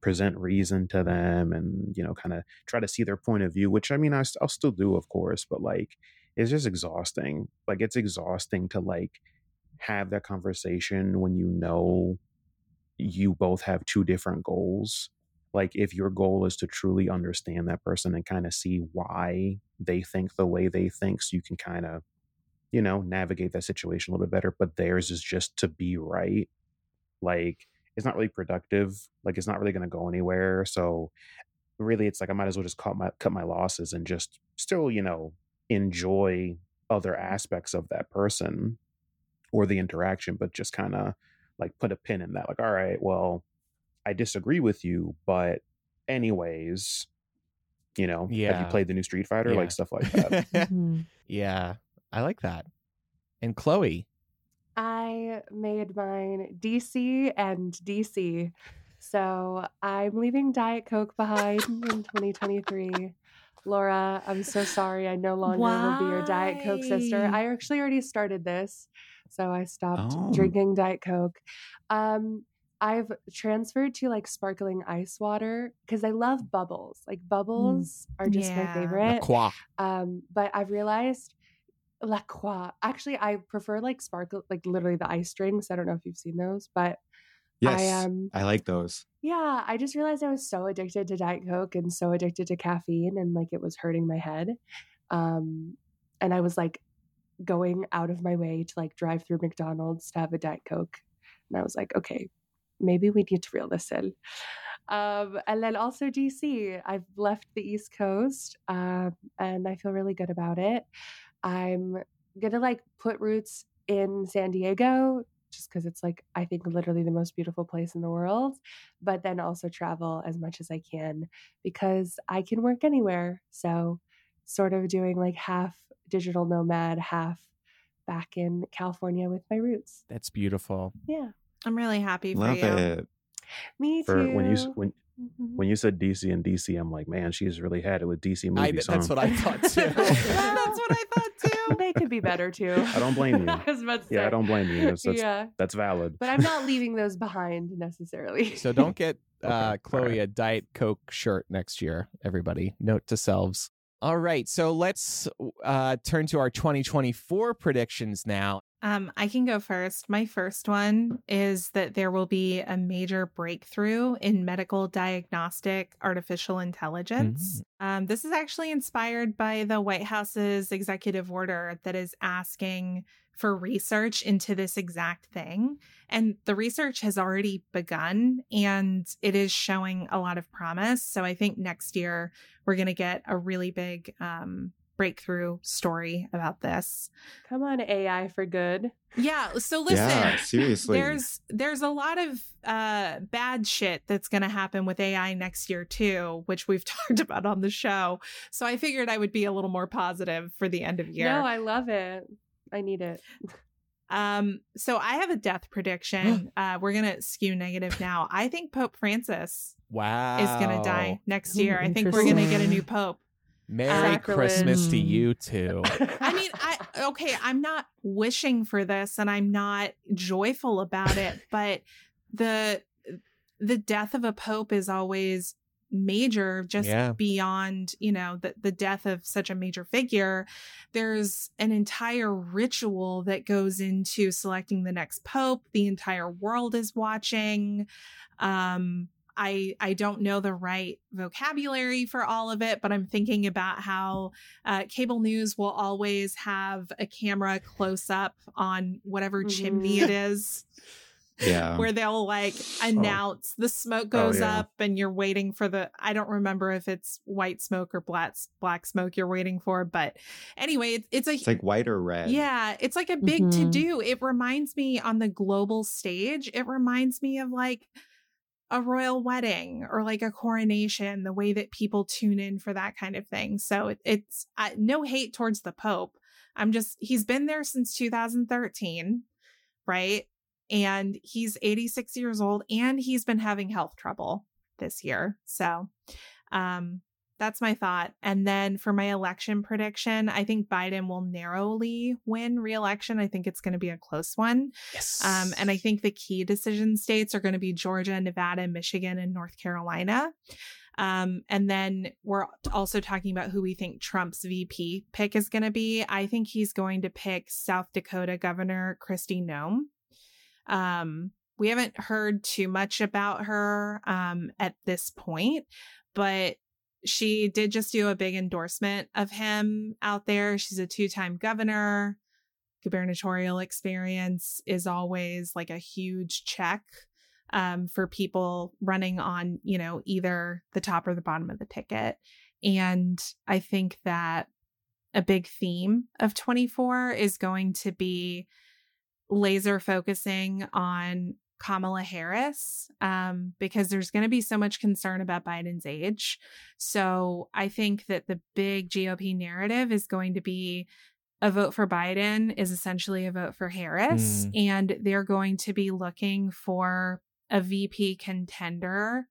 present reason to them and you know kind of try to see their point of view which i mean I, will still do of course but like it's just exhausting. Like it's exhausting to like have that conversation when you know you both have two different goals like if your goal is to truly understand that person and kind of see why they think the way they think so you can kind of you know navigate that situation a little bit better but theirs is just to be right like it's not really productive like it's not really going to go anywhere so really it's like i might as well just cut my cut my losses and just still you know enjoy other aspects of that person or the interaction but just kind of like put a pin in that like all right well i disagree with you but anyways you know have you played the new street fighter Yeah. like stuff like that Mhm. yeah, I like that. And Chloe, I made mine DC and DC. So I'm leaving Diet Coke behind in 2023. Laura, I'm so sorry. I no longer will be your Diet Coke sister. I actually already started this. So I stopped Oh. drinking Diet Coke. Um, I've transferred to like sparkling ice water because I love bubbles. Like bubbles are just my Yeah. La favorite. Croix. Um, but I've realized La Croix. Actually, I prefer like sparkle, like literally the ice drinks. I don't know if you've seen those, but Yes, I um I like those. yeah, I just realized I was so addicted to Diet Coke and so addicted to caffeine and like it was hurting my head. Um and I was like going out of my way to like drive through McDonald's to have a Diet Coke. And I was like, okay, maybe we need to reel this in. Um, and then also DC. I've left the East Coast um, and I feel really good about it. I'm gonna like put roots in San Diego just because it's like I think literally the most beautiful place in the world, but then also travel as much as I can because I can work anywhere. So, sort of doing like half digital nomad, half back in California with my roots. That's beautiful. Yeah, I'm really happy for Love you. it. me for too. when you s- when Mhm. when you said DC and DC, I'm like, man, she's really had it with DC I, movies. that's huh? what I thought too. That's what I thought too. they could be better too. I don't blame you. I about to yeah, I don't blame you. That's that's, yeah, that's valid. but I'm not leaving those behind necessarily. so don't get Okay, uh, all Chloe right. a Diet Coke shirt next year, everybody. Note to selves. All right, so let's uh, turn to our 2024 predictions now. Um, I can go first. My first one is that there will be a major breakthrough in medical diagnostic artificial intelligence. Um, this is actually inspired by the White House's executive order that is asking for research into this exact thing. And the research has already begun and it is showing a lot of promise. So I think next year we're going to get a really big um, breakthrough story about this. Come on, AI for good. Yeah. So listen, yeah, seriously. there's there's a lot of uh bad shit that's going to happen with AI next year too, which we've talked about on the show. So I figured I would be a little more positive for the end of year. No, I love it. I need it. um so I have a death prediction. uh we're going to skew negative now. I think Pope Francis Wow. is going to die next Ooh, year. I think we're going to get a new pope. Merry Sacrilege. Christmas to Mm. you too. I mean, I okay, I'm not wishing for this and I'm not joyful about it, but the the death of a pope is always major just Yeah. beyond, you know, the the death of such a major figure. There's an entire ritual that goes into selecting the next pope. The entire world is watching. Um I I don't know the right vocabulary for all of it, but I'm thinking about how uh, cable news will always have a camera close up on whatever chimney it is, yeah. where they'll like announce the smoke goes yeah. up and you're waiting for the. I don't remember if it's white smoke or black black smoke you're waiting for, but anyway, it's it's a It's like white or red. yeah, it's like a big Mhm. to do. It reminds me on the global stage, it reminds me of like a royal wedding or like a coronation, the way that people tune in for that kind of thing. So it, it's uh, no hate towards the Pope. I'm just, he's been there since 2013, right? And he's 86 years old and he's been having health trouble this year. So, um, that's my thought. And then for my election prediction, I think Biden will narrowly win re-election. I think it's going to be a close one. Yes. Um, and I think the key decision states are going to be Georgia, Nevada, Michigan, and North Carolina. Um, and then we're also talking about who we think Trump's VP pick is going to be. I think he's going to pick South Dakota Governor Kristi Noem. Um, we haven't heard too much about her um, at this point, but she did just do a big endorsement of him out there. She's a two time governor. Gubernatorial experience is always like a huge check um, for people running on, you know, either the top or the bottom of the ticket. And I think that a big theme of 24 is going to be laser focusing on Kamala Harris um, because there's going to be so much concern about Biden's age. So I think that the big GOP narrative is going to be a vote for Biden is essentially a vote for Harris, and they're going to be looking for a VP contender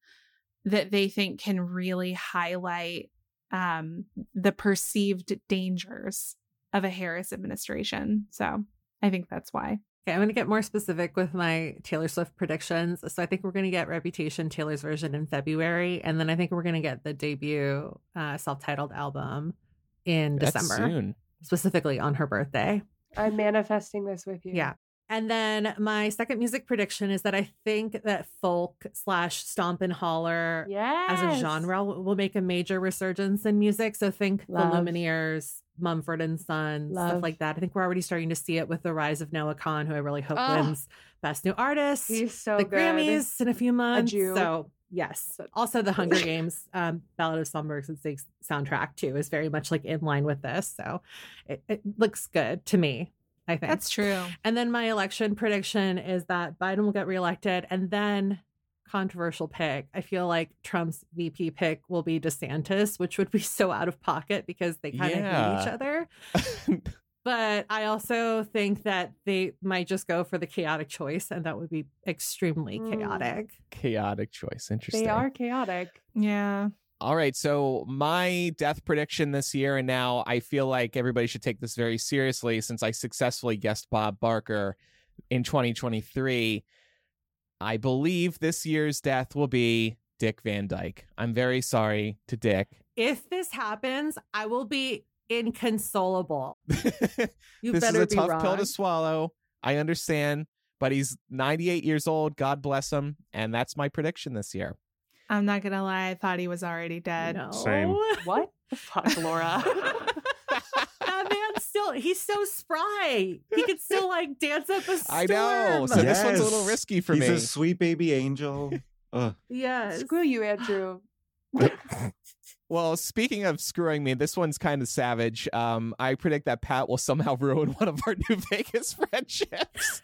that they think can really highlight um, the perceived dangers of a Harris administration. So I think that's why. Okay, I'm going to get more specific with my Taylor Swift predictions. So I think we're going to get Reputation, Taylor's version in February. And then I think we're going to get the debut uh, self titled album in That's December, soon. specifically on her birthday. I'm manifesting this with you. Yeah. And then my second music prediction is that I think that folk slash stomp and holler Yes. as a genre will, will make a major resurgence in music. So think Love. the Lumineers, Mumford and Sons, Love. stuff like that. I think we're already starting to see it with the rise of Noah Kahan, who I really hope Oh. wins Best New Artist, He's so the good. Grammys in a few months. Jew. So yes, also the Hunger Games um, Ballad of Songbirds and Snakes soundtrack too is very much like in line with this. So it, it looks good to me. I think That's true. and then my election prediction is that Biden will get reelected. And then controversial pick. I feel like Trump's VP pick will be DeSantis, which would be so out of pocket because they kind of hate each other. But I also think that they might just go for the chaotic choice, and that would be extremely Mm. chaotic. Chaotic choice. Interesting. They are chaotic. Yeah. All right. So, my death prediction this year, and now I feel like everybody should take this very seriously since I successfully guessed Bob Barker in 2023. I believe this year's death will be Dick Van Dyke. I'm very sorry to Dick. If this happens, I will be inconsolable. You this is better a be tough wrong. pill to swallow. I understand, but he's 98 years old. God bless him. And that's my prediction this year. I'm not gonna lie, I thought he was already dead. No. Same. What the fuck, Laura? that man still he's so spry. He could still like dance up a storm. I know. So this one's a little risky for He's me. a sweet baby angel. Ugh. yes. Screw you, Andrew. Well, speaking of screwing me, this one's kind of savage. Um, I predict that Pat will somehow ruin one of our New Vegas friendships.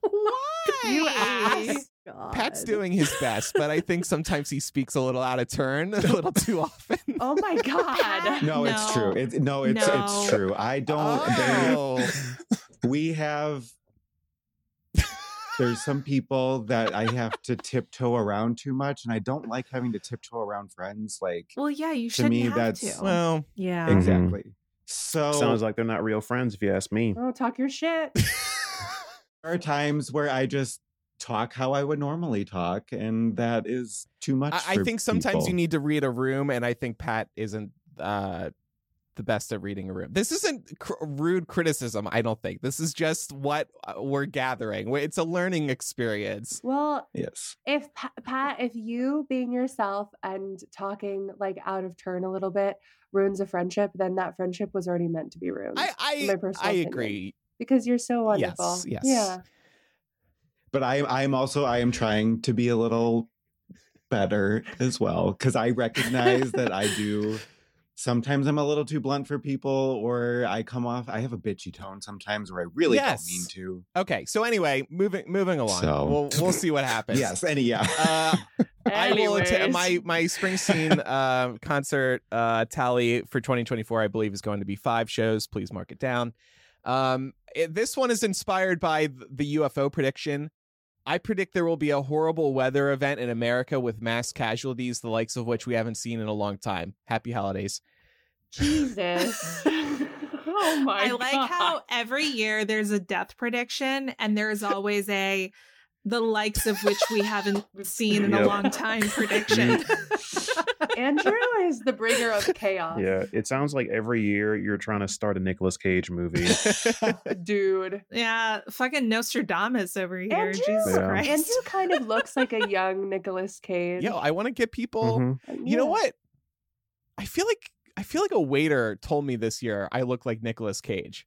Why? You ass. God. Pat's doing his best, but I think sometimes he speaks a little out of turn, a little too often. Oh my god. No, it's true. No. It's no, it's No. it's true. I don't. there- Oh. we have. There's some people that I have to tiptoe around too much, and I don't like having to tiptoe around friends. Like Well, yeah, you shouldn't me, have that's- to. Well, Yeah. Ex- exactly. Mm-hmm. So Sounds like they're not real friends, if you ask me. Oh, talk your shit. there are times where I just talk how I would normally talk, and that is too much. I, I think sometimes people. you need to read a room, and I think Pat isn't uh, the best at reading a room. This isn't cr- rude criticism. I don't think this is just what uh, we're gathering. It's a learning experience. Well, Yes. if Pa- Pat, if you being yourself and talking like out of turn a little bit ruins a friendship, then that friendship was already meant to be ruined. I I, my personal I opinion. agree. because you're so wonderful. Yes, yes. Yeah. But I I'm also I am trying to be a little better as well because I recognize that I do sometimes I'm a little too blunt for people or I come off I have a bitchy tone sometimes where I really Yes. don't mean to. Okay, so anyway, moving moving along. So- We'll we'll see what happens. Yes, any yeah. Uh, I will att- Anyways. my my Springsteen uh, concert uh, tally for 2024, I believe, is going to be five shows. Please mark it down. Um, it- this one is inspired by the UFO prediction. I predict there will be a horrible weather event in America with mass casualties, the likes of which we haven't seen in a long time. Happy holidays. Jesus. oh my I like God. how every year there's a death prediction and there's always a the likes of which we haven't seen in a long time prediction. Andrew is the bringer of chaos. Yeah, it sounds like every year you're trying to start a Nicolas Cage movie. Dude. yeah, fucking Nostradamus over here. Andrew, Jesus Yeah. Christ. Andrew kind of looks like a young Nicolas Cage. Yo, I want to get people. Mhm. You know what? I feel like I feel like a waiter told me this year I look like Nicolas Cage.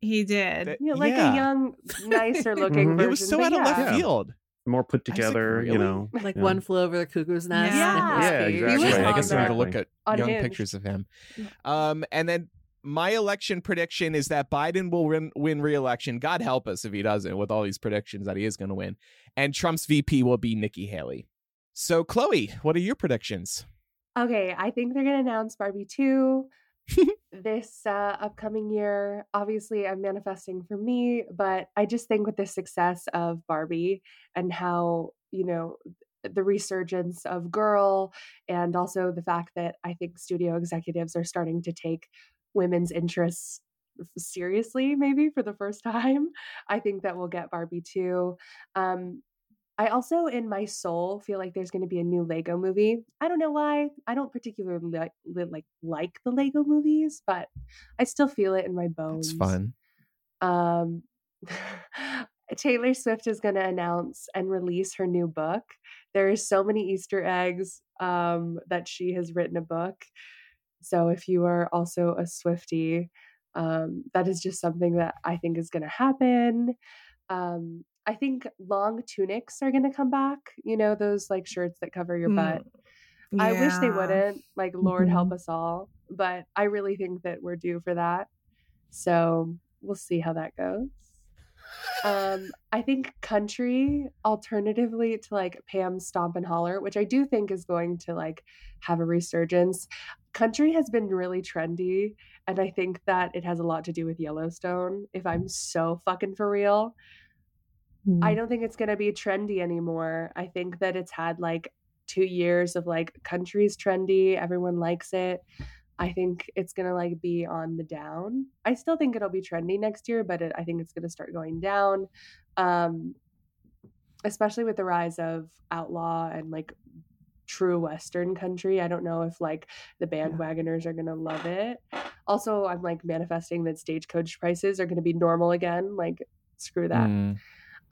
He did. That- Yeah, like yeah. a young, nicer looking Mhm. version. It was so out of left Yeah. field. More put I was like, together, you know. like yeah. one flew over the cuckoo's nest. Yeah. Yeah, exactly. Right, I guess I need to look at young Unhinged. pictures of him. Um, and then my election prediction is that Biden will win, win re-election. God help us if he doesn't, with all these predictions that he is going to win. And Trump's VP will be Nikki Haley. So, Chloe, what are your predictions? Okay, I think they're going to announce Barbie 2 this uh, upcoming year. Obviously, I'm manifesting for me, but I just think with the success of Barbie and how, you know, the resurgence of Girl, and also the fact that I think studio executives are starting to take women's interests seriously, maybe for the first time. I think that we'll get Barbie too. Um, I also, in my soul, feel like there's going to be a new Lego movie. I don't know why. I don't particularly like li- like like the Lego movies, but I still feel it in my bones. It's fun. Um, Taylor Swift is going to announce and release her new book. There are so many Easter eggs um, that she has written a book. So if you are also a Swiftie, um, that is just something that I think is going to happen. Um, I think long tunics are going to come back. You know, those like shirts that cover your butt. I wish they wouldn't. Like, Lord help Mhm. us all. But I really think that we're due for that. So we'll see how that goes. Um, I think country, alternatively to like Pam Stomp and Holler, which I do think is going to like have a resurgence. Country has been really trendy, and I think that it has a lot to do with Yellowstone. If I'm so fucking for real, I don't think it's going to be trendy anymore. I think that it's had like two years of like country's trendy. Everyone likes it. I think it's going to like be on the down. I still think it'll be trendy next year, but it, I think it's going to start going down. Um, especially with the rise of outlaw and like true Western country. I don't know if like the bandwagoners are going to love it. Also, I'm like manifesting that stagecoach prices are going to be normal again. Like screw that. Mm.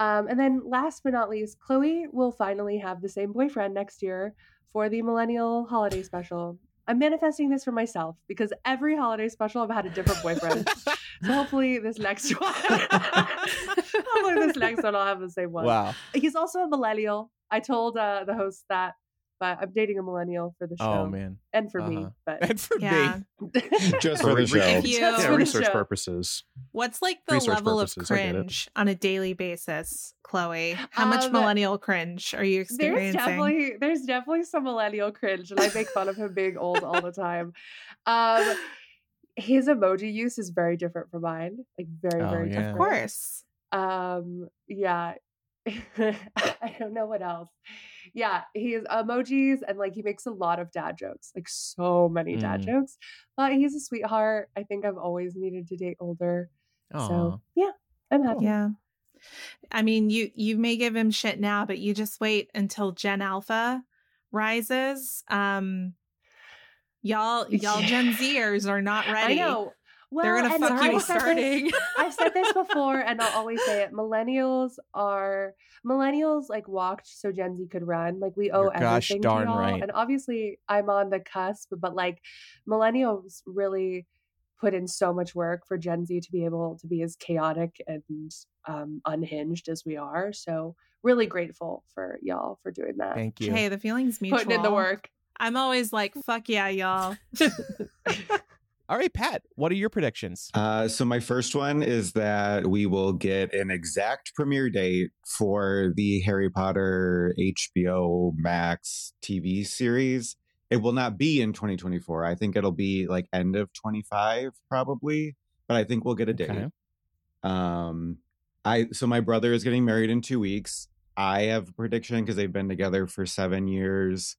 Um, and then last but not least, Chloe will finally have the same boyfriend next year for the millennial holiday special. I'm manifesting this for myself because every holiday special I've had a different boyfriend. so hopefully this next one, hopefully this next one I'll have the same one. Wow. He's also a millennial. I told uh, the host that, but I'm dating a millennial for the show Oh man. and for me. Uh-huh. But And for Yeah. me. Just for the show. If you- Just yeah, for research show. purposes. What's like the Research level of purposes, I get it. cringe on a daily basis, Chloe? How much Um, millennial cringe are you experiencing? There's definitely there's definitely some millennial cringe, and I make fun of him being old all the time. Um, his emoji use is very different from mine, like very Oh, very yeah. different. Of course. Um, yeah, I don't know what else. Yeah, he has emojis and like he makes a lot of dad jokes, like so many dad Mm. jokes. But he's a sweetheart. I think I've always needed to date older, Aw. so yeah, I'm happy. Yeah. I mean, you you may give him shit now, but you just wait until Gen Alpha rises. Um y'all y'all Gen Zers are not ready. I know. Well, They're gonna and fuck you I've said this- starting. I've said this before and I'll always say it. Millennials are millennials like walked so Gen Z could run. Like we owe You're gosh everything darn to y'all. right. And obviously I'm on the cusp, but like millennials really put in so much work for Gen Z to be able to be as chaotic and um, unhinged as we are. So really grateful for y'all for doing that. Thank you. Hey, the feeling's mutual. Putting in the work. I'm always like, fuck yeah, y'all. All right, Pat, what are your predictions? Uh, so my first one is that we will get an exact premiere date for the Harry Potter HBO Max TV series. It will not be in 2024. I think it'll be like end of 25 probably, but I think we'll get a date. Okay. Um, I so my brother is getting married in two weeks. I have a prediction because they've been together for seven years.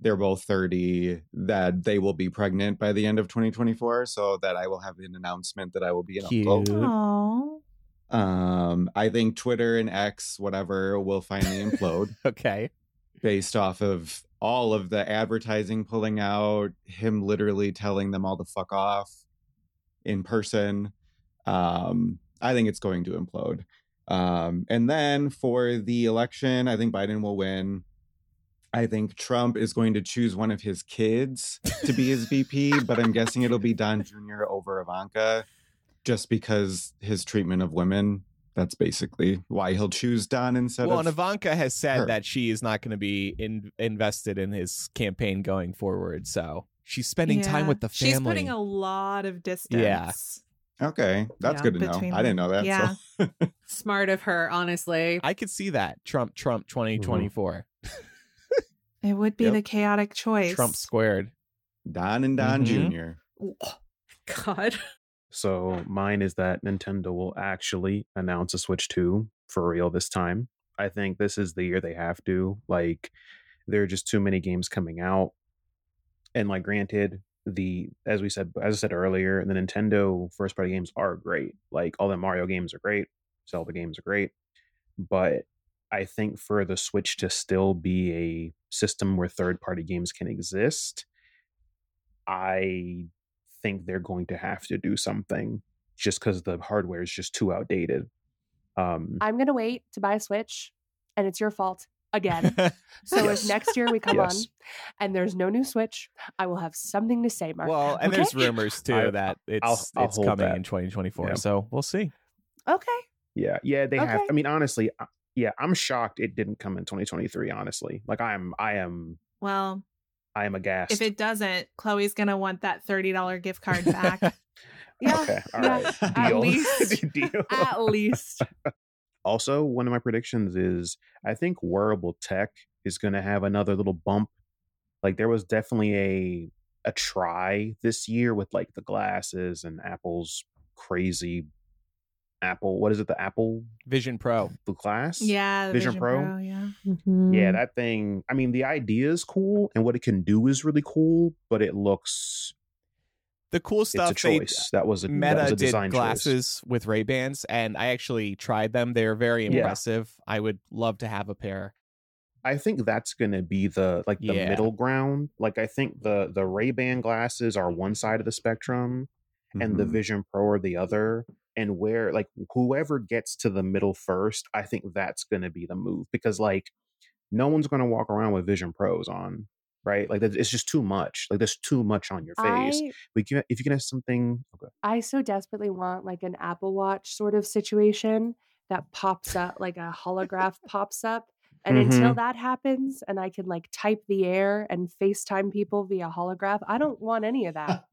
They're both 30 that they will be pregnant by the end of 2024. So that I will have an announcement that I will be an uncle. Cute. Oh. Um, I think Twitter and X, whatever, will finally implode Okay. based off of all of the advertising pulling out, him literally telling them all to fuck off in person. Um, I think it's going to implode. Um, and then for the election, I think Biden will win. I think Trump is going to choose one of his kids to be his VP, but I'm guessing it'll be Don Jr. over Ivanka just because his treatment of women. That's basically why he'll choose Don instead well, of and Ivanka has said her. that she is not going to be in, invested in his campaign going forward. So she's spending time with the family. She's putting a lot of distance. Yeah. Okay, that's Yeah, good to know. between I didn't know that. Yeah. So. Smart of her, honestly. I could see that Trump, Trump, mm-hmm. twenty twenty four, It would be Yep. the chaotic choice. Trump squared. Don and Don Mhm. Jr. God. So mine is that Nintendo will actually announce a Switch 2 for real this time. I think this is the year they have to. Like there are just too many games coming out. And like granted, the as we said as I said earlier, the Nintendo first party games are great. Like all the Mario games are great, Zelda games are great. But I think for the Switch to still be a system where third party games can exist, I think they're going to have to do something just because the hardware is just too outdated. Um, I'm gonna wait to buy a Switch, and it's your fault again. So Yes. if next year we come Yes. on and there's no new Switch, I will have something to say, Marc. well, and okay? there's rumors too I- that it's I'll- I'll it's coming that. in 2024. Yeah. So we'll see. Okay. yeah, yeah, they have. I mean, honestly, yeah, I'm shocked it didn't come in 2023. Honestly, like I am, I am, Well, I am aghast. if it doesn't, Chloe's gonna want that thirty dollar gift card back. Yeah. okay, all yeah, right, at deal, least- deal. At least. also, one of my predictions is I think wearable tech is going to have another little bump. Like there was definitely a a try this year with like the glasses and Apple's crazy Apple. What is it? The Apple Vision Pro. the glass? yeah, the Vision Vision, Pro? Pro. Yeah. Mm-hmm. Yeah, that thing. I mean, the idea is cool and what it can do is really cool, but it looks The cool stuff it's a they that was a that Meta was a did design choice. glasses with Ray Bans, and I actually tried them. They are very Yeah. impressive. I would love to have a pair. I think that's going to be the like the Yeah. middle ground. Like I think the the Ray Ban glasses are one side of the spectrum, and the Mhm. Vision Pro are the other. And where like whoever gets to the middle first, I think that's going to be the move because like no one's going to walk around with Vision Pros on, right? Like it's just too much. Like there's too much on your face. I We can, if you can have something, okay. I so desperately want like an Apple Watch sort of situation that pops up, like a holograph pops up. And until Mhm. that happens and I can like type the air and FaceTime people via holograph, I don't want any of that.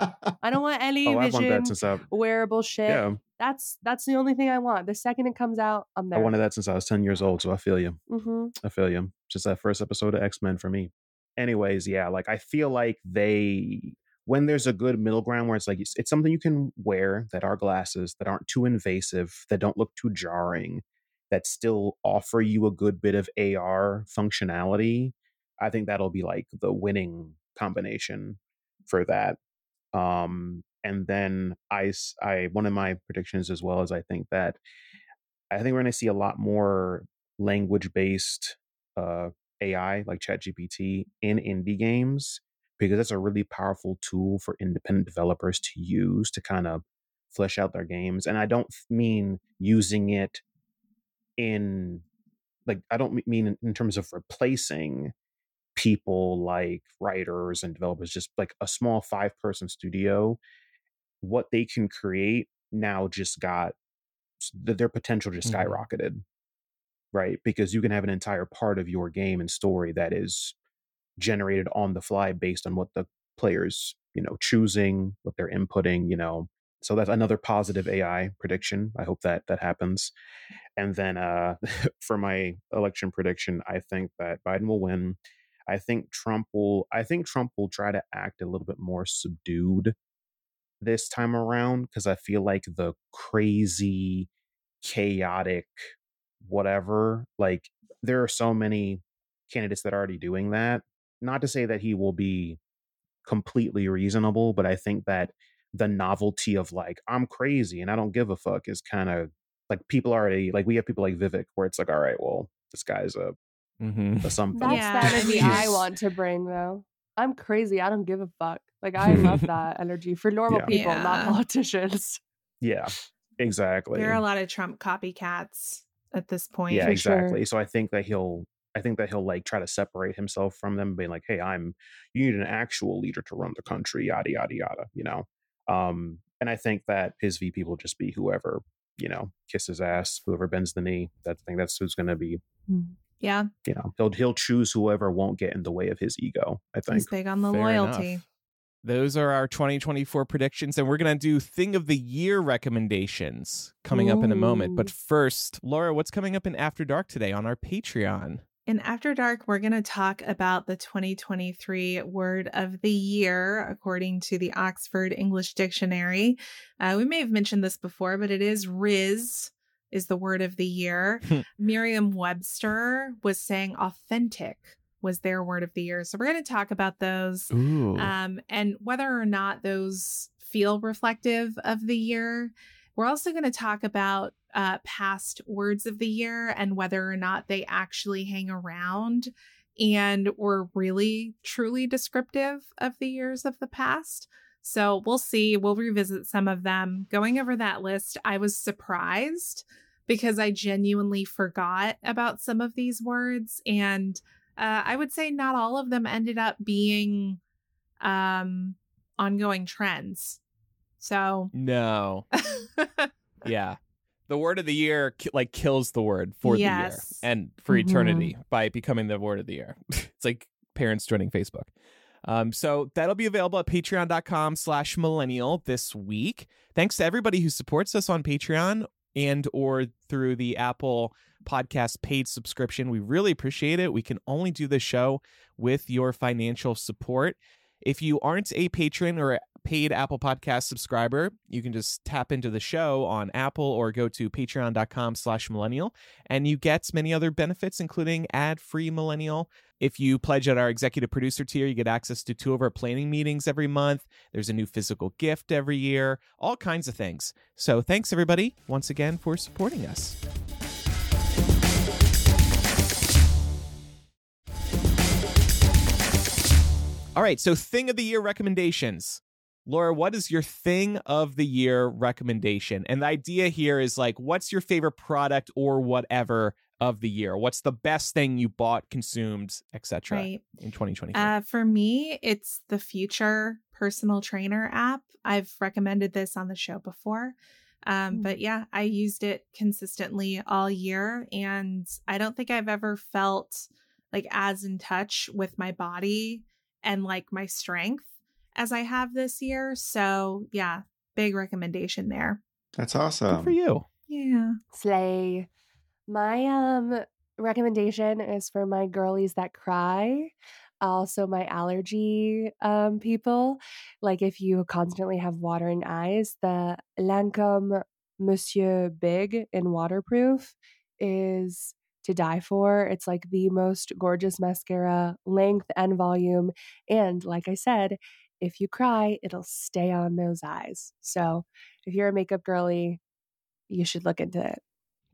I don't want any oh, vision that since I wearable shit. yeah, That's that's the only thing I want. The second it comes out, I'm there. I wanted that since I was ten years old. So I feel you. hmm I feel you. Just that first episode of X Men for me. Anyways, yeah, like I feel like they when there's a good middle ground where it's like it's, it's something you can wear that are glasses that aren't too invasive, that don't look too jarring, that still offer you a good bit of AR functionality. I think that'll be like the winning combination for that. Um, and then I, I one of my predictions as well is I think that I think we're going to see a lot more language based uh, AI like ChatGPT in indie games because that's a really powerful tool for independent developers to use to kind of flesh out their games. And I don't mean using it in like I don't mean in, in terms of replacing people like writers and developers just like a small five person studio what they can create now just got their potential just Mhm. skyrocketed. Right? Because you can have an entire part of your game and story that is generated on the fly based on what the players you know choosing what they're inputting you know? So that's another positive ai prediction. I hope that that happens. And then uh for my election prediction i think that biden will win. I think trump will i think trump will try to act a little bit more subdued this time around because i feel like the crazy chaotic whatever like there are so many candidates that are already doing that not to say that he will be completely reasonable but i think that the novelty of like i'm crazy and i don't give a fuck is kind of like people already like we have people like vivek where it's like all right well this guy's a, Mhm. a something That's Yeah, the I energy I want to bring though. I'm crazy. I don't give a fuck. Like I love that energy for normal Yeah. people, not politicians. yeah exactly There are a lot of Trump copycats at this point. yeah For sure. exactly so i think that he'll i think that he'll like try to separate himself from them being like hey i'm you need an actual leader to run the country yada yada yada you know um and i think that his vp will just be whoever you know kiss his ass whoever bends the knee that thing that's who's going to be Yeah, you know he'll he'll choose whoever won't get in the way of his ego i think he's big on the Fair loyalty. enough. Those are our 2024 predictions, and we're going to do Thing of the Year recommendations coming up in a moment. But first, Laura, what's coming up in After Dark today on our Patreon? In After Dark, we're going to talk about the 2023 word of the year, according to the Oxford English Dictionary. Uh, we may have mentioned this before, but it is Rizz is the word of the year. Merriam Webster was saying authentic was their word of the year. So we're going to talk about those um, and whether or not those feel reflective of the year. We're also going to talk about uh, past words of the year and whether or not they actually hang around and were really truly descriptive of the years of the past. So we'll see. We'll revisit some of them. Going over that list, I was surprised because I genuinely forgot about some of these words. And uh, I would say not all of them ended up being um, ongoing trends. So, no. Yeah. The word of the year like kills the word for Yes. the year and for Mhm. eternity by becoming the word of the year. it's like parents joining Facebook. Um, so that'll be available at patreon.com slash millennial this week. Thanks to everybody who supports us on Patreon and or through the Apple podcast paid subscription. We really appreciate it. We can only do this show with your financial support. If you aren't a patron or a paid Apple Podcast subscriber, you can just tap into the show on Apple or go to patreon.com slash millennial, and you get many other benefits, including ad-free millennial. If you pledge at our executive producer tier, you get access to two of our planning meetings every month. There's a new physical gift every year, all kinds of things. So thanks everybody once again for supporting us. All right, so thing of the year recommendations. Laura, what is your thing of the year recommendation? And the idea here is like, what's your favorite product or whatever of the year? What's the best thing you bought, consumed, etc. Right. in 2023? Uh, for me, it's the Future personal trainer app. I've recommended this on the show before. Um, Mm. But yeah, I used it consistently all year. And I don't think I've ever felt like as in touch with my body and like my strength as I have this year. So yeah, big recommendation there. That's awesome. Good for you. Yeah. Slay. My um recommendation is for my girlies that cry. Also my allergy um people. Like if you constantly have watering eyes, the Lancome Monsieur Big in waterproof is to die for. It's like the most gorgeous mascara, length and volume. And like I said, if you cry, it'll stay on those eyes. So if you're a makeup girly, you should look into it.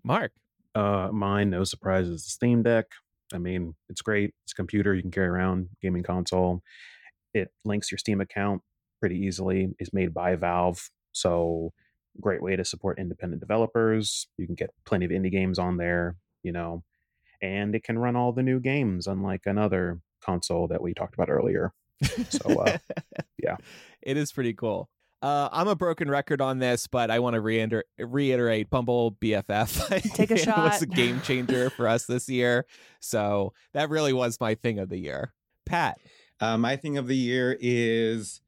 Marc. Uh, mine, no surprise, is the Steam Deck. I mean, it's great. It's a computer you can carry around, gaming console. It links your Steam account pretty easily. It's made by Valve, so great way to support independent developers. You can get plenty of indie games on there, you know, and it can run all the new games, unlike another console that we talked about earlier. So, uh, yeah. it is pretty cool. Uh, I'm a broken record on this, but I want to reiter- reiterate Bumble BFF. Take a it was shot. a game changer for us this year. So that really was my thing of the year. Pat. Uh, my thing of the year is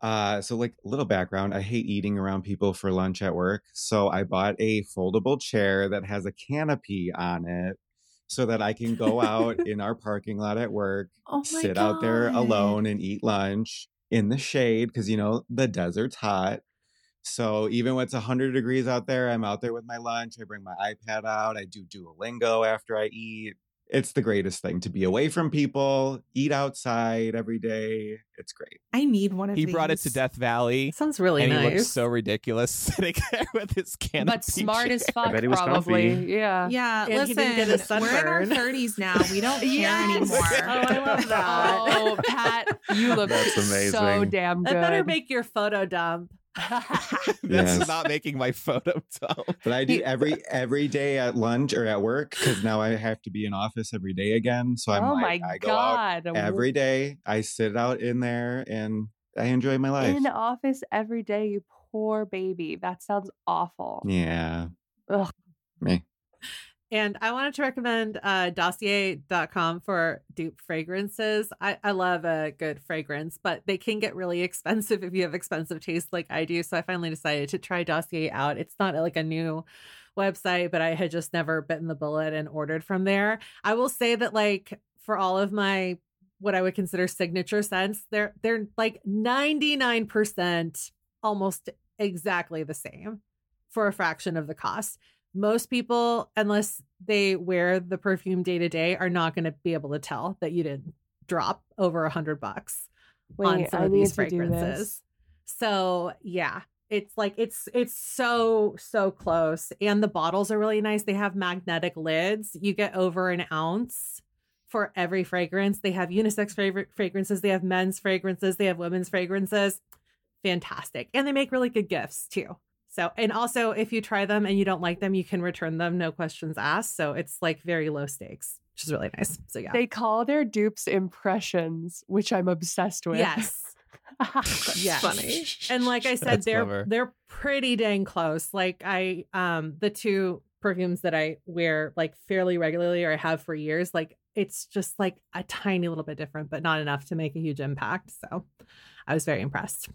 uh so like little background i hate eating around people for lunch at work so i bought a foldable chair that has a canopy on it so that i can go out in our parking lot at work Oh sit out there alone and eat lunch in the shade because you know the desert's hot. So even when it's 100 degrees out there i'm out there with my lunch i bring my ipad out i do duolingo after i eat it's the greatest thing to be away from people eat outside every day it's great I need one of He these. He brought it to Death Valley. Sounds really and he nice. looks so ridiculous sitting there with his canopy. but smart as chair. fuck, bet he was probably. comfy. Yeah. Yeah, And he listen, didn't get a we're in our 30s now. We don't care Yes! anymore. Oh, I love that. Oh, Pat, you look That's so amazing. damn That good. better make your photo dump. That's Yes. not making my photo dump. But I do every every day at lunch or at work because now I have to be in office every day again. So I'm oh like, my I go out every day. I sit out in there and I enjoy my life. in office every day, you poor baby. That sounds awful. yeah, Ugh. me. And I wanted to recommend uh, dossier.com for dupe fragrances. I, I love a good fragrance, but they can get really expensive if you have expensive taste like I do. So I finally decided to try Dossier out. It's not like a new website, but I had just never bitten the bullet and ordered from there. I will say that, like, for all of my what I would consider signature scents, they're they're like 99% almost exactly the same for a fraction of the cost most people, unless they wear the perfume day to day, are not going to be able to tell that you didn't drop over a hundred bucks on some I of these to do this. fragrances. So yeah, it's like it's it's so so close, and the bottles are really nice. They have magnetic lids. You get over an ounce for every fragrance. They have unisex favorite fragrances. They have men's fragrances. They have women's fragrances. Fantastic, and they make really good gifts too. So, and also if you try them and you don't like them, you can return them, no questions asked. So it's like very low stakes, which is really nice. So yeah, They call their dupes impressions, which I'm obsessed with. yes. Yes. funny. and like I said, That's they're clever. they're pretty dang close. Like I um the two perfumes that I wear like fairly regularly or I have for years, like it's just like a tiny little bit different, but not enough to make a huge impact. So I was very impressed.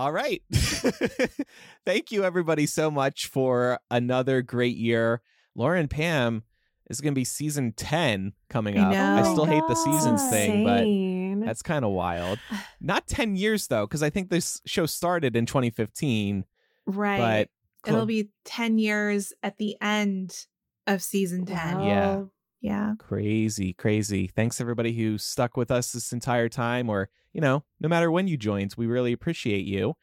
All right. Thank you, everybody, so much for another great year. Lauren Pam is going to be season 10 coming up. I know. still hate the seasons God. thing, but that's kind of wild. Not 10 years, though, because I think this show started in 2015. Right. But It'll be 10 years at the end of season 10. Wow. Yeah. Crazy, crazy. Thanks everybody who stuck with us this entire time, or, you know, no matter when you joined. We really appreciate you.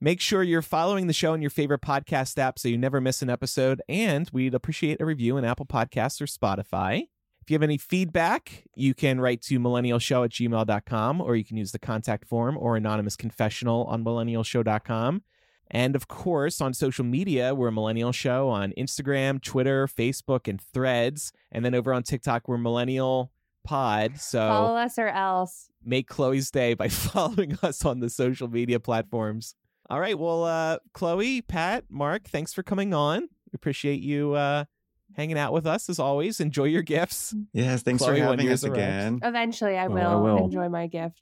Make sure you're following the show in your favorite podcast app so you never miss an episode. And we'd appreciate a review in Apple Podcasts or Spotify. If you have any feedback, you can write to millennialshow at gmail.com or you can use the contact form or anonymous confessional on millennialshow.com. And of course, on social media, we're a Millennial Show on Instagram, Twitter, Facebook, and Threads. And then over on TikTok, we're Millennial Pod. So Follow us or else. make Chloé's day by following us on the social media platforms. All right. Well, uh, Chloé, Pat, Marc, thanks for coming on. We appreciate you uh, hanging out with us as always. Enjoy your gifts. Yes, thanks Chloé, for when having yours us arrives. again. Eventually, I Oh, will, I will. enjoy my gift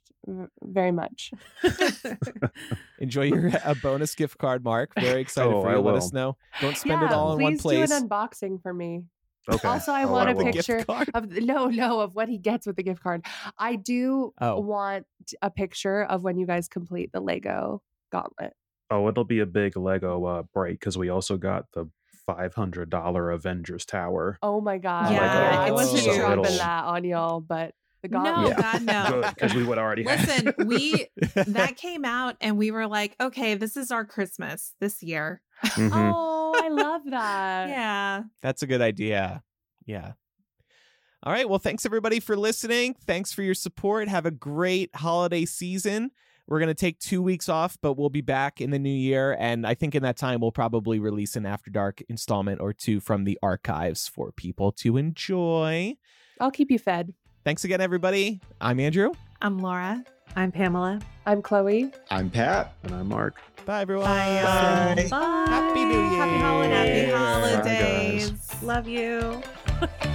very much. Enjoy your a bonus gift card, Marc. Very excited Oh, for I you. Let us know. Don't spend yeah, it all in please one place. Please do an unboxing for me. Okay. Also, I Oh, want a will. Picture of the, no, no, of what he gets with the gift card. I do Oh. want a picture of when you guys complete the Lego gauntlet. Oh, it'll be a big Lego uh, break because we also got the five hundred dollar Avengers Tower. Oh my god! Yeah, I it's wasn't huge. dropping It'll- that on y'all, but the No, gauntlet. God, no. because we would already. have- Listen, we that came out and we were like, okay, this is our Christmas this year. Mhm. Oh, I love that. Yeah. That's a good idea. Yeah. All right. Well, thanks everybody for listening. Thanks for your support. Have a great holiday season. We're going to take two weeks off, but we'll be back in the new year. And I think in that time, we'll probably release an After Dark installment or two from the archives for people to enjoy. I'll keep you fed. Thanks again, everybody. I'm Andrew. I'm Laura. I'm Pamela. I'm Chloé. I'm Pat. and I'm Marc. Bye, everyone. Bye, Bye. Bye. Happy New Year. Happy holidays. Happy holidays. Love you.